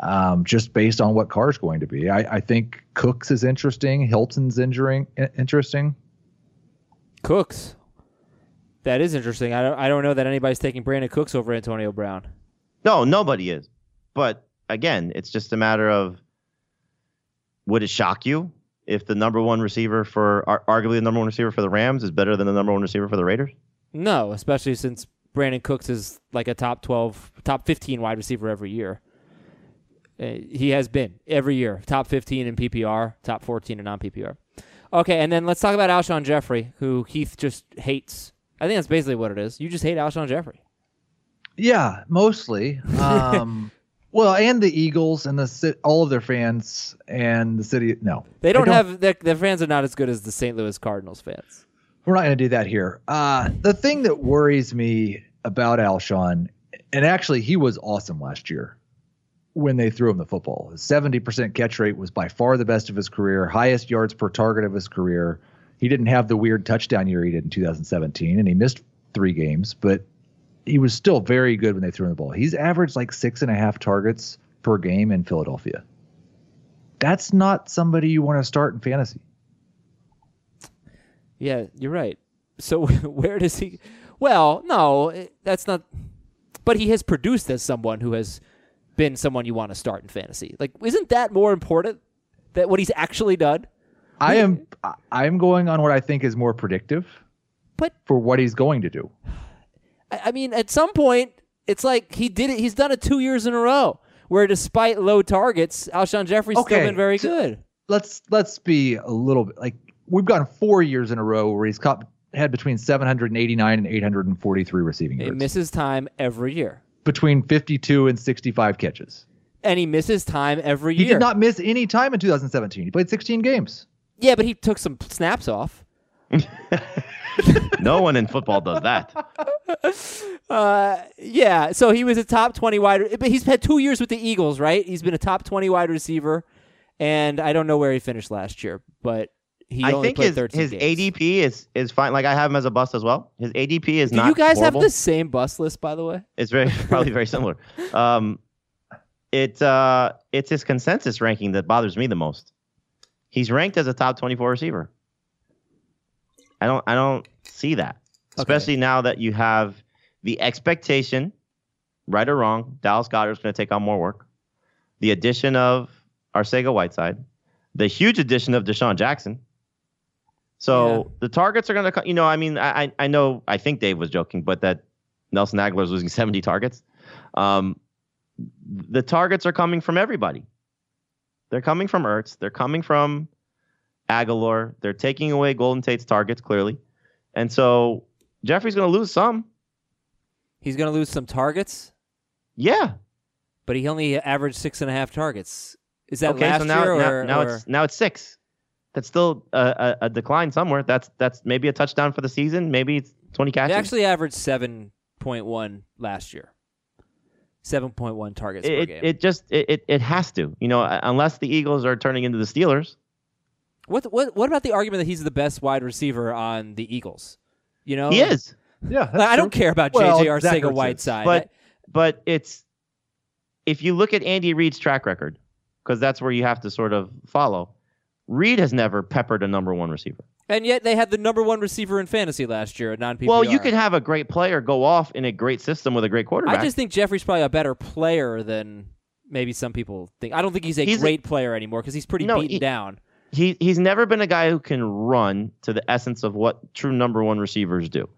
um, just based on what Carr's going to be. I, I think Cooks is interesting. Hilton's injuring interesting. Cooks. That is interesting. I don't I don't know that anybody's taking Brandin Cooks over Antonio Brown. No, nobody is. But again, it's just a matter of would it shock you if the number one receiver for arguably the number one receiver for the Rams is better than the number one receiver for the Raiders? No, especially since Brandin Cooks is like a top 12, top 15 wide receiver every year. Uh, he has been every year top 15 in PPR, top 14 in non PPR. Okay, and then let's talk about Alshon Jeffery, who Heath just hates. I think that's basically what it is. You just hate Alshon Jeffery. Yeah, mostly. <laughs> Um, well, and the Eagles and the all of their fans and the city. No, They I don't, have their, their fans are not as good as the St. Louis Cardinals fans. We're not going to do that here. Uh, the thing that worries me about Alshon, and actually he was awesome last year when they threw him the football. His 70% catch rate was by far the best of his career, highest yards per target of his career. He didn't have the weird touchdown year he did in 2017, and he missed three games, but he was still very good when they threw him the ball. He's averaged like six and a half targets per game in Philadelphia. That's not somebody you want to start in fantasy. Yeah, you're right. So <laughs> where does he? Well, no, that's not. But he has produced as someone who has been someone you want to start in fantasy. Like, isn't that more important? That what he's actually done. I am I- I am going on what I think is more predictive But for what he's going to do. I mean, at some point, it's like he did it. He's done it two years in a row, where despite low targets, Alshon Jeffery's still Okay, been very so- good. Let's let's be a little bit like we've gone four years in a row where he's caught had between 789 and 843 receiving He yards, misses time every year, between 52 and 65 catches. and he misses time every year. He did not miss any time in 2017. He played 16 games. Yeah, but he took some snaps off. <laughs> No one in football does that. <laughs> Uh, yeah. So he was a top twenty wide, but he's had two years with the Eagles, right? He's been a top twenty wide receiver, and I don't know where he finished last year, but he I only think his, his games. ADP is is fine. Like I have him as a bust as well. His ADP is Do not. you guys horrible. have the same bust list, by the way? It's very <laughs> probably very similar. Um, it uh, it's his consensus ranking that bothers me the most. He's ranked as a top 24 receiver. I don't I don't see that, especially now that you have the expectation, right or wrong, Dallas Goedert's going to take on more work. The addition of Arcega Whiteside, the huge addition of DeSean Jackson. So Yeah. the targets are going to, you know, I mean, I I I know, I think Dave was joking, but that Nelson Agholor is losing 70 targets. Um, the targets are coming from everybody. They're coming from Ertz. They're coming from Agholor. They're taking away Golden Tate's targets clearly, and so Jeffery's going to lose some. He's going to lose some targets, Yeah. but he only averaged six and a half targets. Is that okay. last So now, year now, or, now or- it's now it's six. That's still a, a, a decline somewhere. That's that's maybe a touchdown for the season. Maybe it's 20 They catches. actually averaged seven point one last year. Seven point one targets per it, game. it just it, it it has to. You know, uh, unless the Eagles are turning into the Steelers. what what what about the argument that he's the best wide receiver on the Eagles? You know, He is. Yeah, Like, I don't care about Well, JJ Zach Ertz Arcega is. Whiteside. but but it's if you look at Andy Reid's track record, because that's where you have to sort of follow. Reid has never peppered a number one receiver. And yet they had the number one receiver in fantasy last year, at non PPR. Well, you can have a great player go off in a great system with a great quarterback. I just think Jeffery's probably a better player than maybe some people think. I don't think he's a He's a- great player anymore because he's pretty No, beaten he- down. he he's never been a guy who can run to the essence of what true number one receivers do.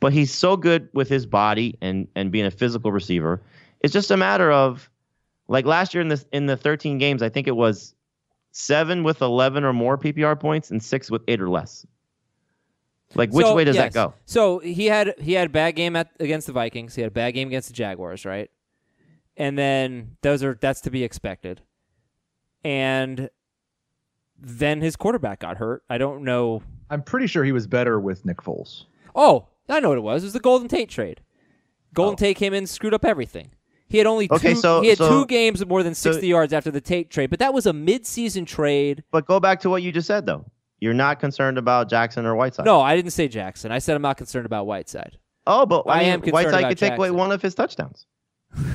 But he's so good with his body and and being a physical receiver. It's just a matter of like last year in this in the 13 games, I think it was seven with 11 or more PPR points and six with eight or less. Like which So, way does yes. that go? So he had he had a bad game at, against the Vikings. He had a bad game against the Jaguars, right? And then those are that's to be expected. And then his quarterback got hurt. I don't know. I'm pretty sure he was better with Nick Foles. Oh, I know what it was. It was the Golden Tate trade. Golden Oh. Tate came in, screwed up everything. He had only Okay, two, so- he had so- two games of more than so- sixty yards after the Tate trade, but that was a mid-season trade. But go back to what you just said though. You're not concerned about Jackson or Whiteside. No, I didn't say Jackson. I said I'm not concerned about Whiteside. Oh, but I I, am concerned Whiteside could take away one of his touchdowns. <laughs>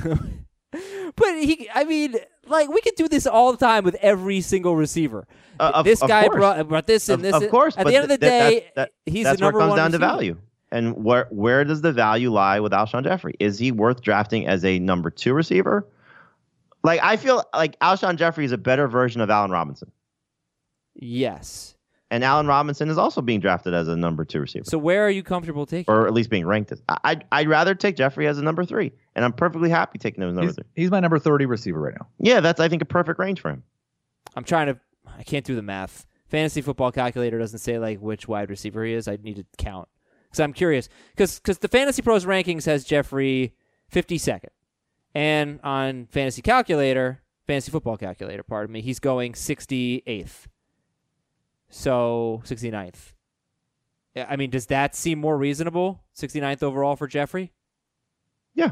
But he, I mean, like we could do this all the time with every single receiver. Uh, of- this guy brought, brought this and this. of and- course, At the end of the th- that- day, that- he's that's the where number it comes down to value. And where where does the value lie with Alshon Jeffery? Is he worth drafting as a number two receiver? Like I feel like Alshon Jeffery is a better version of Allen Robinson, Yes. and Allen Robinson is also being drafted as a number two receiver, So where are you comfortable taking? or at least being ranked as. I, I'd, I'd rather take Jeffery as a number three, and I'm perfectly happy taking him as number He's, three. he's my number 30 receiver right now. Yeah, that's I think a perfect range for him. I'm trying to. I can't do the math. Fantasy football calculator doesn't say like which wide receiver he is. I need to count because I'm curious. Because the Fantasy Pros rankings has Jeffery 52nd, and on Fantasy Calculator, Fantasy Football Calculator, pardon me, he's going 68th. So 69th. Yeah, I mean, does that seem more reasonable? 69th overall for Jeffery? Yeah,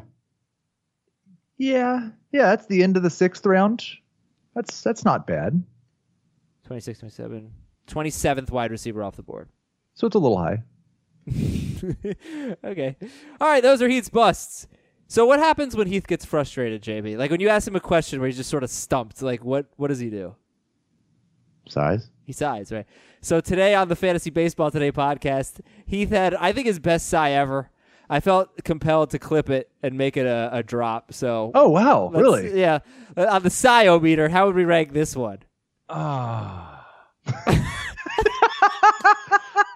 Yeah, yeah, that's the end of the sixth round. That's that's not bad. 26, 27, 27th wide receiver off the board. So it's a little high. <laughs> okay. All right, those are Heath's busts. So what happens when Heath gets frustrated, JB? Like when you ask him a question where he's just sort of stumped, like what what does he do? Size. He sighs, right? So today on the Fantasy Baseball Today podcast, Heath had I think his best sigh ever. I felt compelled to clip it and make it a, a drop. So Oh wow, really? Yeah. Uh, On the sigh meter, how would we rank this one? Ah. <laughs>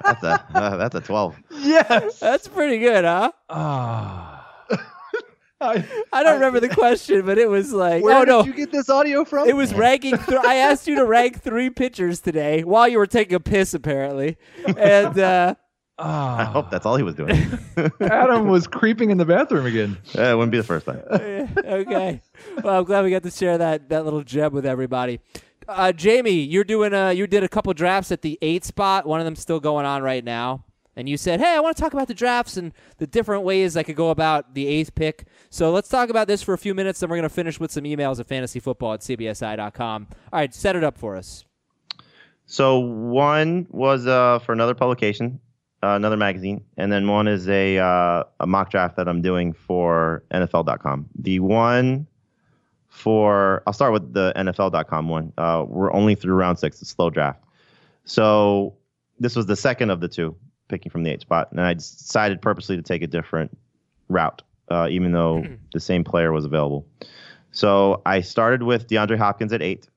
That's a uh, that's a twelve. yes. That's pretty good, huh? Ah. <laughs> I- I don't remember the question, but it was like, Where oh did no, you get this audio from? It was ranking. Th- I asked you to rank three pitchers today while you were taking a piss, apparently. And uh, Ah. I hope that's all he was doing. <laughs> Adam was creeping in the bathroom again. Uh, it wouldn't be the first time. <laughs> okay, well, I'm glad we got to share that that little gem with everybody. Uh, Jamey, you're doing. Uh, you did a couple drafts at the eight spot. One of them's still going on right now. And you said, "Hey, I want to talk about the drafts and the different ways I could go about the eighth pick." So let's talk about this for a few minutes. Then we're going to finish with some emails at fantasyfootball at cbsi.com. All right, set it up for us. So one was uh, for another publication, uh, another magazine, and then one is a uh, a mock draft that I'm doing for NFL.com. The one for I'll start with the NFL.com one. Uh, we're only through round six, it's slow draft. So this was the second of the two, picking from the eight spot, and I decided purposely to take a different route, uh, even though the same player was available. So I started with DeAndre Hopkins at eight.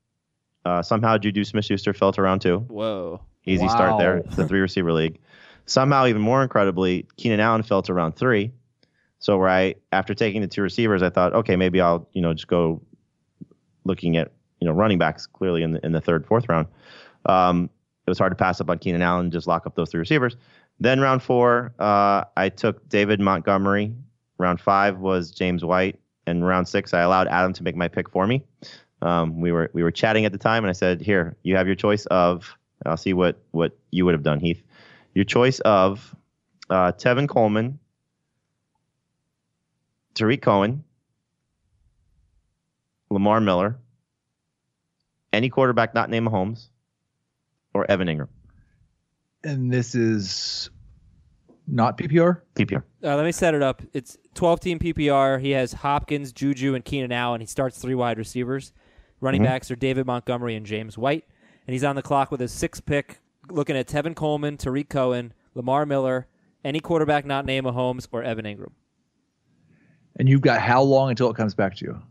Uh, somehow Juju Smith-Schuster fell to round two. Whoa. Easy start there. Wow. It's a three receiver league. Somehow, even more incredibly, Keenan Allen fell to round three. So where I, after taking the two receivers, I thought, okay, maybe I'll, you know, just go looking at, you know, running backs clearly in the in the third, fourth round. Um, it was hard to pass up on Keenan Allen just lock up those three receivers. Then round four, uh, I took David Montgomery. Round five was James White, and round six, I allowed Adam to make my pick for me. Um, we were we were chatting at the time, and I said, "Here, you have your choice of." I'll see what what you would have done, Heath. Your choice of uh, Tevin Coleman, Tarik Cohen, Lamar Miller, any quarterback not named Mahomes, or Evan Engram. And this is not PPR. PPR. Uh, let me set it up. It's 12 team PPR. He has Hopkins, Juju, and Keenan Allen. He starts three wide receivers. Running backs are David Montgomery and James White. And he's on the clock with his sixth pick, looking at Tevin Coleman, Tarik Cohen, Lamar Miller, any quarterback not named Mahomes, or Evan Engram. And you've got how long until it comes back to you?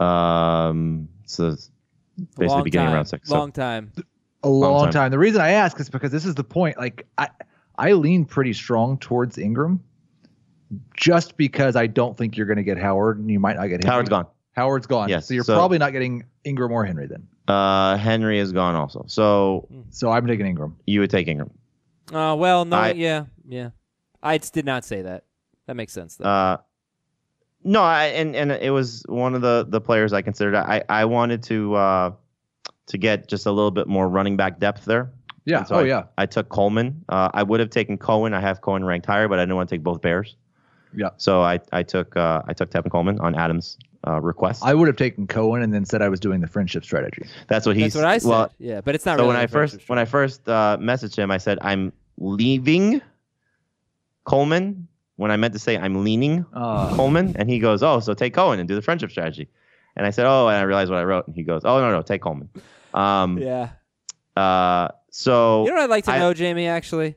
Um, so basically long beginning time. of round six. So- Long time. A long, time. time. The reason I ask is because this is the point. Like I, I lean pretty strong towards Ingram, just because I don't think you're going to get Howard, and you might not get Henry. Howard's gone. Howard's gone. Yes, So you're so- probably not getting Ingram or Henry then. Uh, Henry is gone also. So So I'm taking Ingram. you would take Ingram. Uh, well, no, I- yeah, yeah. I did not say that. That makes sense, though. Uh, no, I, and and it was one of the the players I considered. I I wanted to uh to get just a little bit more running back depth there. Yeah. So oh I, yeah. I took Coleman. Uh, I would have taken Cohen. I have Cohen ranked higher, but I didn't want to take both Bears. Yeah. So I I took uh, I took Tevin Coleman on Adam's uh, request. I would have taken Cohen and then said I was doing the friendship strategy. That's what he's. That's what I said. Well, yeah, but it's not so really when I first friendship when I first uh, messaged him, I said I'm leaving Coleman when I meant to say I'm leaning Uh, Coleman, and he goes, "Oh, so take Cohen and do the friendship strategy." And I said, "Oh," and I realized what I wrote, and he goes, "Oh no, no, take Coleman." Um, Yeah. uh, so You know what I'd like to I- know, Jamie, actually?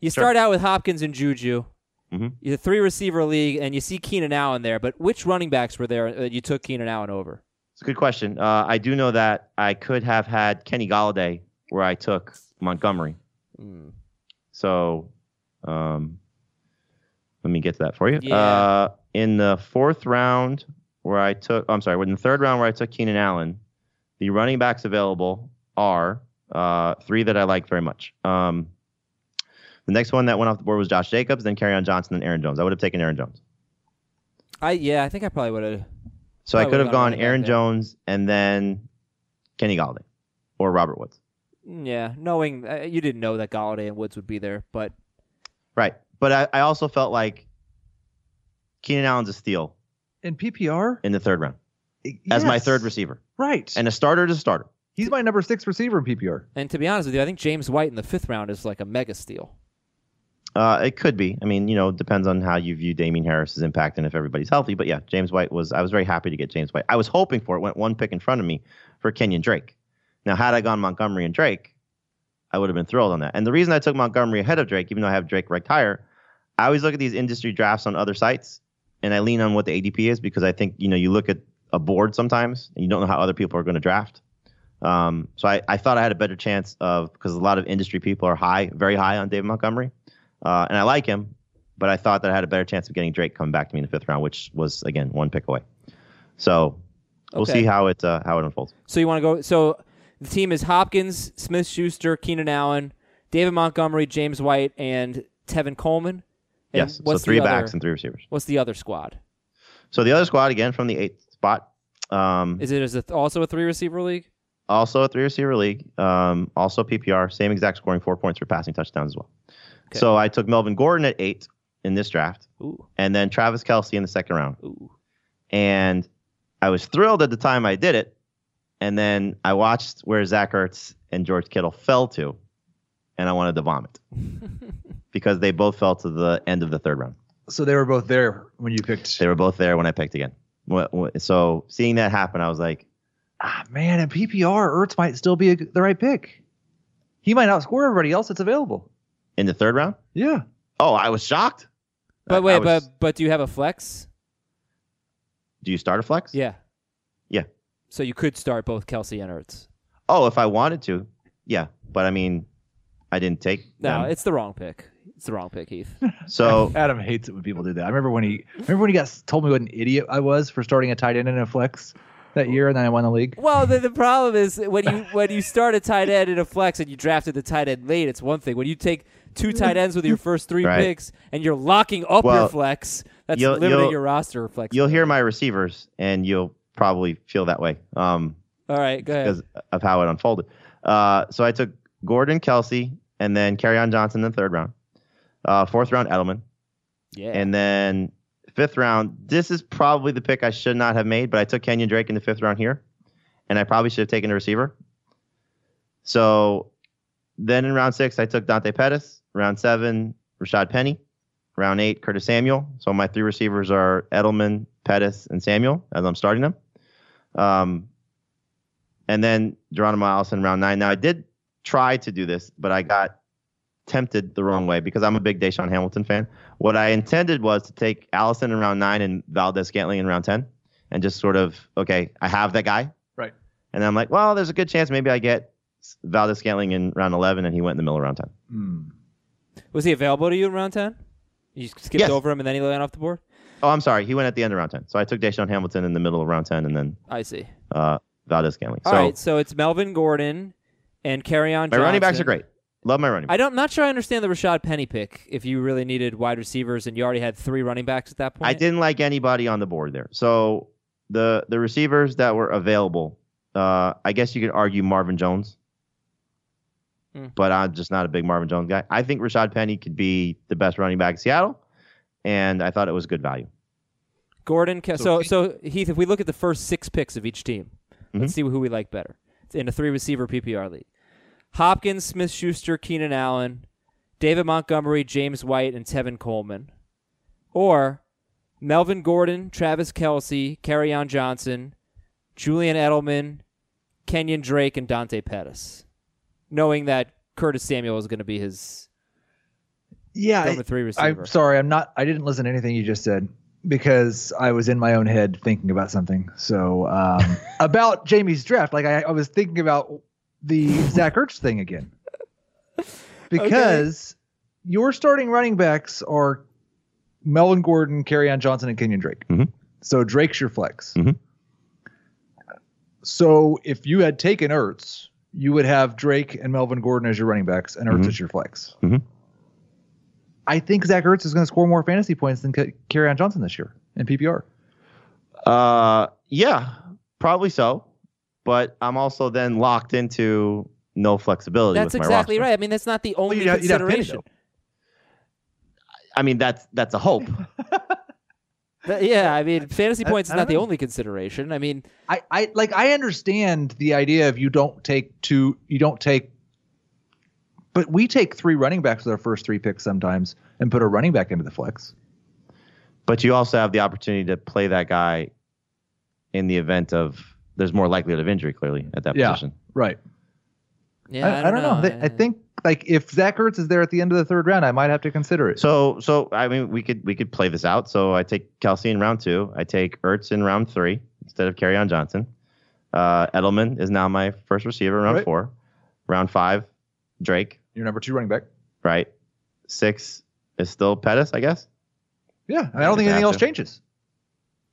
You Sure. start out with Hopkins and Juju. Mm-hmm. You're a three receiver league, and you see Keenan Allen there, but which running backs were there that you took Keenan Allen over? it's a good question. Uh, I do know that I could have had Kenny Golladay where I took Montgomery. Hmm. So, um, let me get to that for you. Yeah. Uh, in the fourth round, where I took, I'm sorry, in the third round where I took Keenan Allen, the running backs available are uh, three that I like very much. Um, the next one that went off the board was Josh Jacobs, then on Johnson, then Aaron Jones. I would have taken Aaron Jones. I yeah, I think I probably would have. So I could have gone gone running back Aaron. Jones and then Kenny Golladay or Robert Woods. Yeah, knowing uh, you didn't know that Golladay and Woods would be there, but Right. But I, I also felt like Keenan Allen's a steal in PPR in the third round as my third receiver. Right. And a starter is a starter. he's my number six receiver in PPR. and to be honest with you, I think James White in the fifth round is like a mega steal. Uh, it could be. I mean, you know, depends on how you view Damien Harris's impact and if everybody's healthy. But yeah, James White was. I was very happy to get James White. I was hoping for it. Went one pick in front of me for Kenyan Drake. Now, had I gone Montgomery and Drake, I would have been thrilled on that. And the reason I took Montgomery ahead of Drake, even though I have Drake ranked higher, I always look at these industry drafts on other sites, and I lean on what the ADP is because I think you know you look at a board sometimes and you don't know how other people are going to draft. Um, so I, I thought I had a better chance of because a lot of industry people are high, very high on David Montgomery, uh, and I like him, but I thought that I had a better chance of getting Drake coming back to me in the fifth round, which was again one pick away. So we'll Okay. see how it uh, how it unfolds. So you want to go? So the team is Hopkins, Smith Schuster, Keenan Allen, David Montgomery, James White, and Tevin Coleman. Yes, so three the backs other, and three receivers. What's the other squad? So the other squad again from the eighth spot. Um, Is it is it also a three receiver league? also a three receiver league, um, also PPR, same exact scoring, four points for passing touchdowns as well. Okay. So I took Melvin Gordon at eight in this draft, Ooh, and then Travis Kelce in the second round. ooh. And I was thrilled at the time I did it, and then I watched where Zach Ertz and George Kittle fell to, and I wanted to vomit <laughs> because they both fell to the end of the third round. So they were both there when you picked. They were both there when I picked again. Wh- wh- So seeing that happen, I was like, Ah, man, in PPR, Ertz might still be a, the right pick. He might outscore everybody else that's available. in the third round? Yeah. Oh, I was shocked. I- I But wait, was- but but do you have a flex? do you start a flex? Yeah. Yeah. So you could start both Kelce and Ertz. Oh, if I wanted to, yeah. But I mean, I didn't take. No, them. it's the wrong pick. It's the wrong pick, Heath. <laughs> so <laughs> Adam hates it when people do that. I remember when he remember when he got told me what an idiot I was for starting a tight end in a flex that year, and then I won the league. Well, the, the problem is when you when you start a tight end in a flex and you drafted the tight end late, it's one thing. When you take two tight ends with your first three Right. picks and you're locking up your flex, that's you'll- limiting you'll- your roster flex. you'll hear my receivers, and you'll probably feel that way um, All right, go ahead. because of how it unfolded. Uh, so I took Gordon, Kelce, and then Kerryon Johnson in the third round. Uh, fourth round, Edelman. Yeah. And then fifth round, this is probably the pick I should not have made, but I took Kenyan Drake in the fifth round here, and I probably should have taken a receiver. So then in round six, I took Dante Pettis. Round seven, Rashad Penny. Round eight, Curtis Samuel. So my three receivers are Edelman, Pettis, and Samuel as I'm starting them. Um, and then Geronimo Allison round nine. Now I did try to do this, but I got tempted the wrong way because I'm a big DaeSean Hamilton fan. What I intended was to take Allison in round nine and Valdes-Scantling in round 10 and just sort of, okay, I have that guy. Right. And I'm like, well, there's a good chance maybe I get Valdes-Scantling in round 11 and he went in the middle of round 10. Hmm. Was he available to you in round ten? You skipped Yes. over him and then he went off the board. Oh, I'm sorry. He went at the end of round 10. So I took DaeSean Hamilton in the middle of round 10 and then I see. uh, Valdes-Scantling. All so right, so it's Melvin Gordon and Kerryon. my running backs are great. Love my running backs. I don't. I'm not sure I understand the Rashad Penny pick. If you really needed wide receivers and you already had three running backs at that point, I didn't like anybody on the board there. So the the receivers that were available, uh, I guess you could argue Marvin Jones, Hmm. but I'm just not a big Marvin Jones guy. I think Rashad Penny could be the best running back in Seattle, and I thought it was good value. Gordon. Ke- So So, so Heath, if we look at the first six picks of each team, let's see who we like better. In a three receiver PPR league: Hopkins, Smith, Schuster, Keenan Allen, David Montgomery, James White, and Tevin Coleman, or Melvin Gordon, Travis Kelce, on Johnson, Julian Edelman, Kenyan Drake, and Dante Pettis, knowing that Curtis Samuel is going to be his Yeah. number three receiver. I'm sorry. I'm not. I didn't listen to anything you just said because I was in my own head thinking about something. So um, <laughs> about Jamey's draft, like I, I was thinking about the Zach Ertz thing again because your starting running backs are Melvin Gordon, on Johnson, and Kenyan Drake. Mhm. So Drake's your flex. Mhm. So if you had taken Ertz, you would have Drake and Melvin Gordon as your running backs, and Ertz Mhm. as your flex. I think Zach Ertz is going to score more fantasy points than Kerryon Johnson this year in PPR. Uh, yeah, probably so, but I'm also then locked into no flexibility. That's with my exactly roster. right. I mean, that's not the only you'd have- you'd have consideration. I mean, that's that's a hope. <laughs> Yeah, I mean, fantasy points I is not don't the only consideration. I mean, I, I like I understand the idea of you don't take two you don't take But we take three running backs with our first three picks sometimes and put a running back into the flex. But you also have the opportunity to play that guy in the event of there's more likelihood of injury. Clearly at that Yeah. position. Right. Yeah, I, I don't know. I, I think like if Zach Ertz is there at the end of the third round, I might have to consider it. So so I mean we could we could play this out. So I take Kelce in round two. I take Ertz in round three instead of Kerryon Johnson. Uh, Edelman is now my first receiver. Round Right. four. Round five, Drake. Your number two running back. Right. Six is still Pettis, I guess. Yeah, and I don't think anything else to. changes.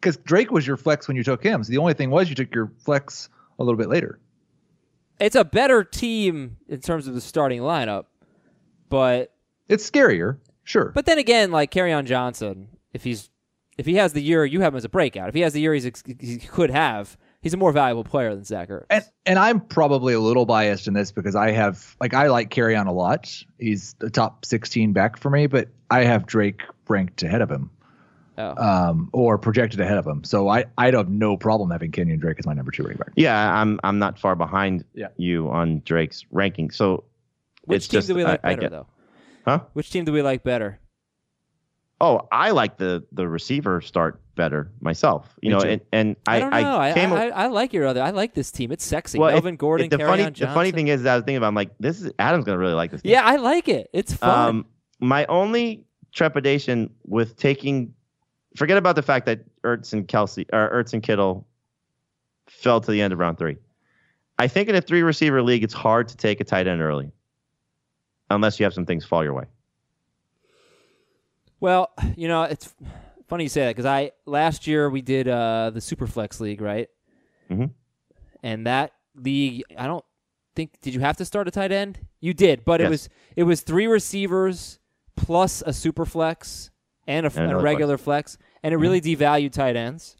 Because Drake was your flex when you took him. So the only thing was you took your flex a little bit later. it's a better team in terms of the starting lineup, but It's scarier, sure. but then again, like Kerryon Johnson, if he's if he has the year you have him as a breakout, if he has the year he's he could have, he's a more valuable player than Zach Ertz. and and I'm probably a little biased in this because I have like I like Kerryon a lot. He's the top 16 back for me, but I have Drake ranked ahead of him. Oh. Um, or projected ahead of him. So I I'd have no problem having Kenyan Drake as my number two running back. Yeah, I'm I'm not far behind Yeah. you on Drake's ranking. So Which team just do we like I, I better get, though? Huh? Which team do we like better? Oh, I like the the receiver start better myself. You Me know, too. and, and I, I don't know. I, came I, I like your other. I like this team. It's sexy. well, Melvin if- Gordon, if the Kerryon funny Johnson. the funny thing is that I was thinking about I'm like this is Adam's gonna really like this. team. yeah, I like it. It's fun. Um, my only trepidation with taking, forget about the fact that Ertz and Kelce or Ertz and Kittle fell to the end of round three. I think in a three receiver league, it's hard to take a tight end early, unless you have some things fall your way. Well, you know, it's funny you say that because I last year we did uh, the Superflex League, right? Mhm. And that league, I don't think did you have to start a tight end? You did, but it was it was three receivers plus a Superflex and a, And a regular flex, and it really devalued tight ends.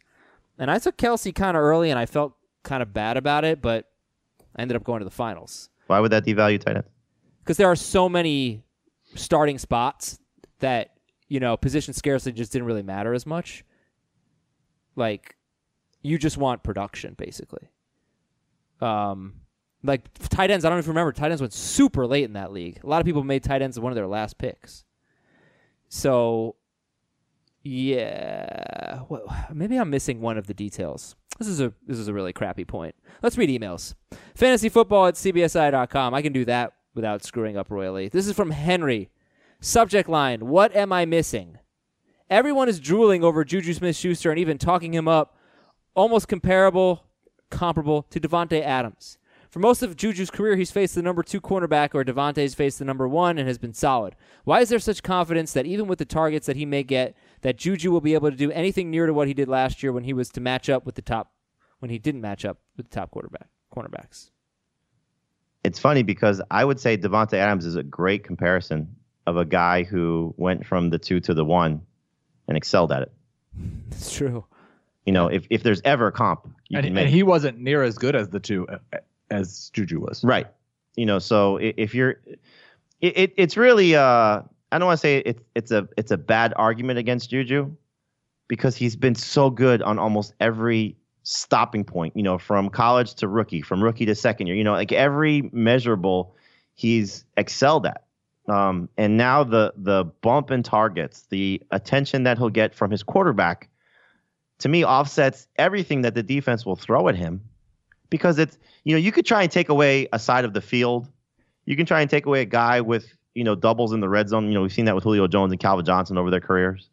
And I took Kelce kind of early, and I felt kind of bad about it, but I ended up going to the finals Why would that devalue tight end? because there are so many starting spots that you know position scarcity just didn't really matter as much. Like, you just want production, basically. Um, like tight ends, I don't even remember. Tight ends went super late in that league. A lot of people made tight ends one of their last picks. So, yeah, well, maybe I'm missing one of the details. This is a this is a really crappy point. Let's read emails. Fantasy football at cbsi.com. I can do that without screwing up royally. This is from Henry. Subject line: What am I missing? Everyone is drooling over Juju Smith-Schuster and even talking him up, almost comparable, comparable to Davante Adams. For most of Juju's career, he's faced the number two cornerback, or Davante's faced the number one and has been solid. Why is there such confidence that even with the targets that he may get, that Juju will be able to do anything near to what he did last year when he was to match up with the top, when he didn't match up with the top quarterback cornerbacks? It's funny because I would say Davante Adams is a great comparison of a guy who went from the two to the one and excelled at it. <laughs> It's true. You know, if, if there's ever a comp, you And, can make and he wasn't near as good as the two uh, as Juju was. Right. You know, so if you're, it, it it's really, uh, I don't want to say it's it's a it's a bad argument against Juju, because he's been so good on almost every stopping point. You know, from college to rookie, from rookie to second year. You know, like every measurable, he's excelled at. Um, and now the the bump in targets, the attention that he'll get from his quarterback, to me offsets everything that the defense will throw at him. Because it's you know you could try and take away a side of the field. You can try and take away a guy with you know doubles in the red zone. You know we've seen that with julio jones and calvin johnson over their careers.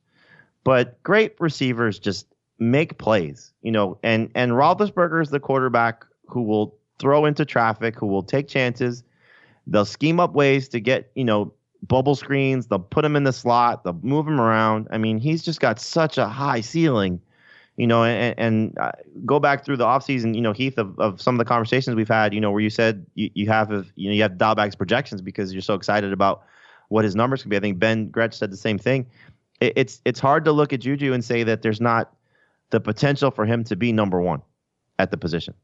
But great receivers just make plays you know and and Roethlisberger is the quarterback who will throw into traffic who will take chances they'll scheme up ways to get you know bubble screens they'll put him in the slot they'll move him around i mean he's just got such a high ceiling you know, and, and uh, go back through the offseason, you know, Heath, of, of some of the conversations we've had, you know, where you said you, you have, you know, you have dial back's projections because you're so excited about what his numbers can be. I think Ben Gretch said the same thing. It, it's, it's hard to look at Juju and say that there's not the potential for him to be number one at the position.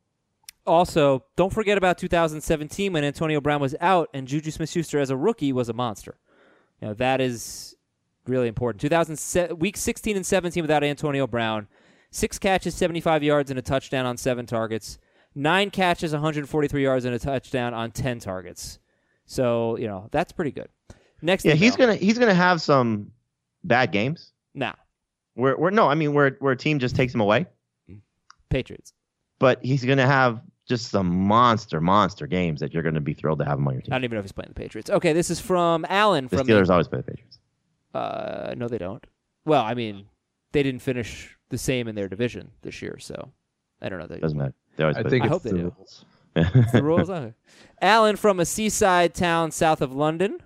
Also, don't forget about 2017 when Antonio Brown was out and Juju Smith-Schuster as a rookie was a monster. You know that is really important. 2000 week 16 and 17 without Antonio Brown, six catches, 75 yards, and a touchdown on seven targets. Nine catches, 143 yards, and a touchdown on 10 targets. So you know that's pretty good. Next, Yeah, he's gonna he's gonna have some bad games. now Where where no, I mean we're we're a team just takes him away, Patriots. but he's gonna have just some monster monster games that you're gonna be thrilled to have him on your team. I don't even know if he's playing the Patriots. Okay, this is from Alan From The from Steelers always play the Patriots. Uh, no, they don't. Well, I mean, they didn't finish the same in their division this year, so I don't know. They, Doesn't matter. They always I play think I it's hope they the do. rules. the rules. Okay. Alan from a seaside town south of London.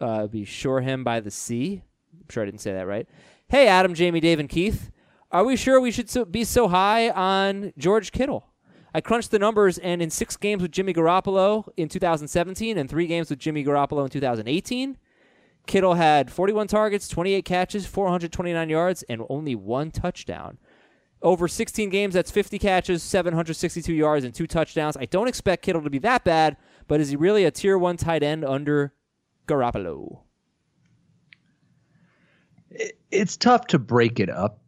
Uh, be Shoreham by the Sea. I'm sure I didn't say that right. Hey, Adam, Jamey, Dave, and Keith. Are we sure we should so, be so high on George Kittle? I crunched the numbers, and in six games with Jimmy Garoppolo in 2017 and three games with Jimmy Garoppolo in 2018, Kittle had 41 targets, 28 catches, 429 yards, and only one touchdown. Over 16 games, that's 50 catches, 762 yards, and two touchdowns. I don't expect Kittle to be that bad, but is he really a tier one tight end under Garoppolo? it's tough to break it up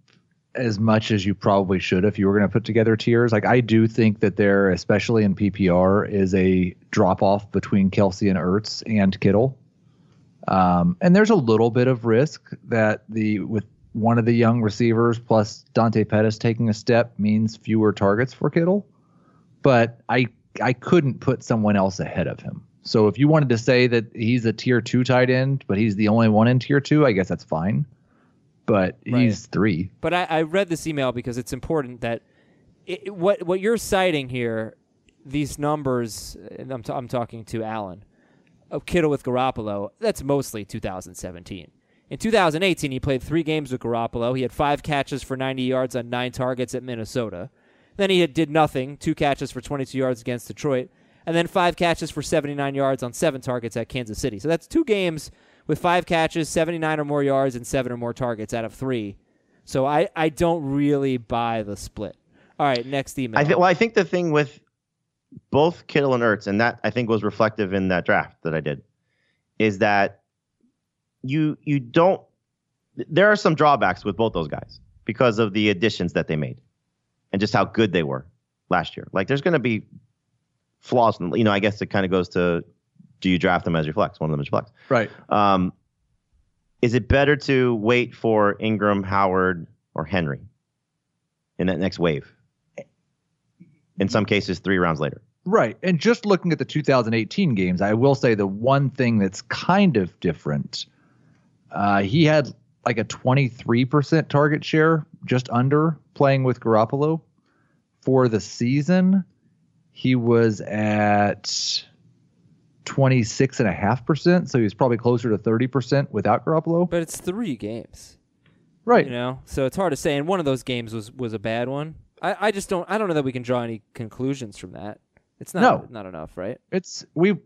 as much as you probably should if you were going to put together tiers. Like I do think that there, especially in PPR, is a drop off between Kelce and Ertz and Kittle. Um, and there's a little bit of risk that the with one of the young receivers plus Dante Pettis taking a step means fewer targets for Kittle. But I I couldn't put someone else ahead of him. So if you wanted to say that he's a tier two tight end, but he's the only one in tier two, I guess that's fine. But Right. he's three. But I, I read this email because it's important that it, what what you're citing here, these numbers, and I'm, t- I'm talking to Alan, of Kittle with Garoppolo, that's mostly 2017. In 2018, he played three games with Garoppolo. He had five catches for 90 yards on nine targets at Minnesota. Then he had, did nothing, two catches for 22 yards against Detroit, and then five catches for 79 yards on seven targets at Kansas City. So that's two games with five catches, 79 or more yards, and seven or more targets out of three. So I, I don't really buy the split. All right, next email. I think. Well, I think the thing with both Kittle and Ertz, and that I think was reflective in that draft that I did, is that you you don't. There are some drawbacks with both those guys because of the additions that they made, and just how good they were last year. Like, there's going to be flaws. You know, I guess it kind of goes to, do you draft them as your flex? One of them is your flex. Right. Um, is it better to wait for Ingram, Howard, or Henry in that next wave? In some cases, three rounds later. Right. And just looking at the 2018 games, I will say the one thing that's kind of different, uh, he had like a 23% target share, just under playing with Garoppolo. For the season, he was at 26.5%. So he was probably closer to 30% without Garoppolo. but it's three games. Right. You know, so it's hard to say. And one of those games was was a bad one. I, I just don't. I don't know that we can draw any conclusions from that. It's not No. not enough, right? It's, we,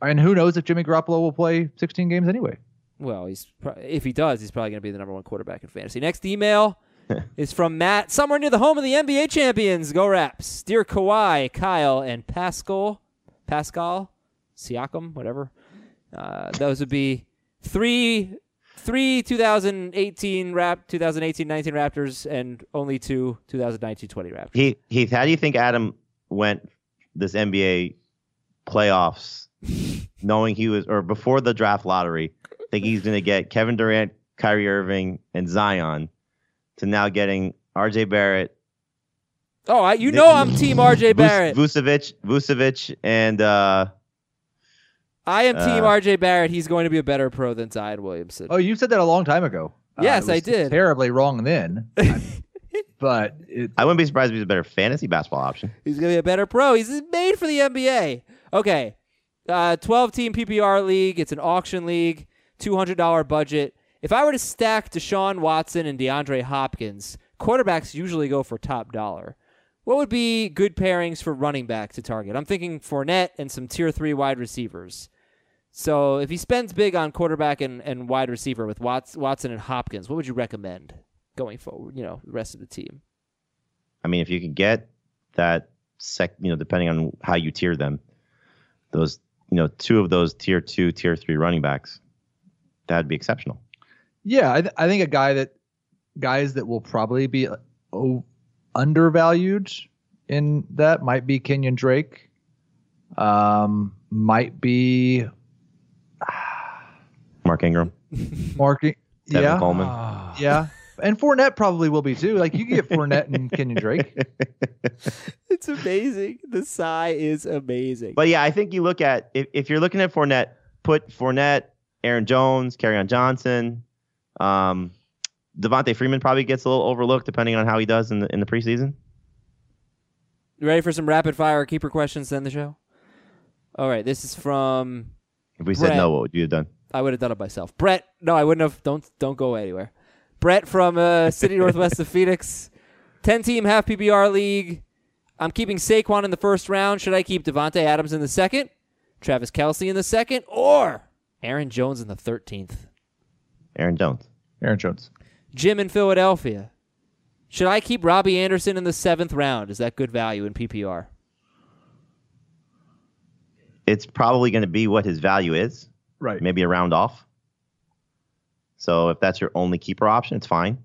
and who knows if Jimmy Garoppolo will play 16 games anyway. Well, he's pro- if he does, he's probably going to be the number one quarterback in fantasy. Next email <laughs> is from Matt, somewhere near the home of the NBA champions. Go Raps, dear Kawhi, Kyle, and Pascal, Pascal, Siakam, whatever. Uh, those would be three, three 2018 rap, 2018-19 Raptors, and only two 2019-20 Raptors. Heath, Heath, how do you think Adam went this NBA playoffs <laughs> knowing he was, or before the draft lottery, think he's going to get Kevin Durant, Kyrie Irving, and Zion to now getting RJ Barrett, Oh, I, you know I'm Team RJ Barrett. Vucevic, Vucevic, and uh, I am Team uh, RJ Barrett. He's going to be a better pro than Zion Williamson. Oh, you said that a long time ago. Yes, it I did. Terribly wrong then. <laughs> but it, I wouldn't be surprised if he's a better fantasy basketball option. He's gonna be a better pro. He's made for the NBA. Okay, uh, twelve team PPR league. It's an auction league. Two hundred dollar budget. If I were to stack Deshaun Watson and DeAndre Hopkins, quarterbacks usually go for top dollar. What would be good pairings for running back to target? I'm thinking Fournette and some tier three wide receivers. So if he spends big on quarterback and, and wide receiver with Watts, Watson and Hopkins, what would you recommend going forward? You know, the rest of the team. I mean, if you could get that sec, you know, depending on how you tier them, those, you know, two of those tier two, tier three running backs, that'd be exceptional. yeah, I, th- I think a guy that guys that will probably be uh, oh, undervalued in that might be Kenyan Drake. Um, might be Mark Ingram. Marky. Tevin Yeah. Coleman. Yeah. And Fournette probably will be too. Like you can get Fournette and Kenyan Drake. <laughs> It's amazing. The sigh is amazing. But yeah, I think you look at if, if you're looking at Fournette, put Fournette, Aaron Jones, on Johnson, um, Devonta Freeman probably gets a little overlooked depending on how he does in the in the preseason. You ready for some rapid fire keeper questions to end the show? All right, this is from If we said no, what would you have done? I would have done it myself. Brett, no, I wouldn't have. Don't don't go anywhere. Brett from uh, <laughs> City Northwest of Phoenix, ten team half PPR league. I'm keeping Saquon in the first round. Should I keep Davante Adams in the second, Travis Kelce in the second, or Aaron Jones in the thirteenth? Aaron Jones. Aaron Jones. Jim in Philadelphia. Should I keep Robbie Anderson in the seventh round? Is that good value in PPR? It's probably going to be what his value is, Right. maybe a round off. So if that's your only keeper option, it's fine.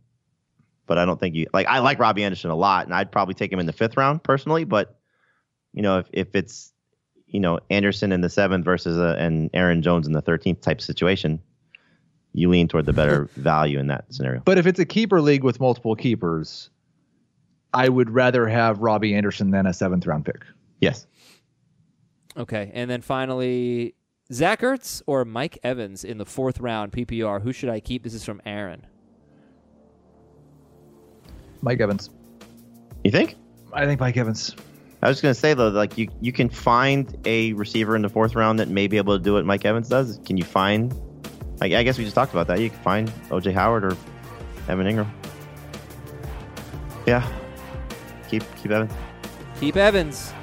But I don't think you like. I like Robbie Anderson a lot, and I'd probably take him in the fifth round personally. But you know, if if it's you know Anderson in the seventh versus a, and Aaron Jones in the thirteenth type situation, you lean toward the better <laughs> value in that scenario. But if it's a keeper league with multiple keepers, I would rather have Robbie Anderson than a seventh round pick. Yes, Okay, and then finally, Zach Ertz or Mike Evans in the fourth round PPR. Who should I keep? This is from Aaron. Mike Evans. you think? I think Mike Evans. I was gonna say though, like you you can find a receiver in the fourth round that may be able to do what Mike Evans does. Can you find? I, I guess we just talked about that. You can find OJ Howard or Evan Engram. Yeah, keep keep Evans. Keep Evans.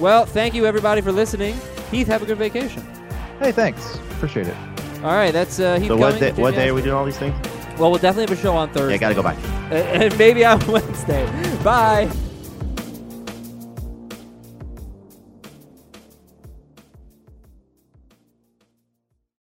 Well, thank you everybody for listening. Heath, have a good vacation. Hey, thanks. Appreciate it. All right, that's uh, Heath So what Cummings day, and what Jimmy day are we Ashley. doing all these things? Well, we'll definitely have a show on Thursday. Yeah, gotta go back. <laughs> and maybe on <laughs> Wednesday. Bye.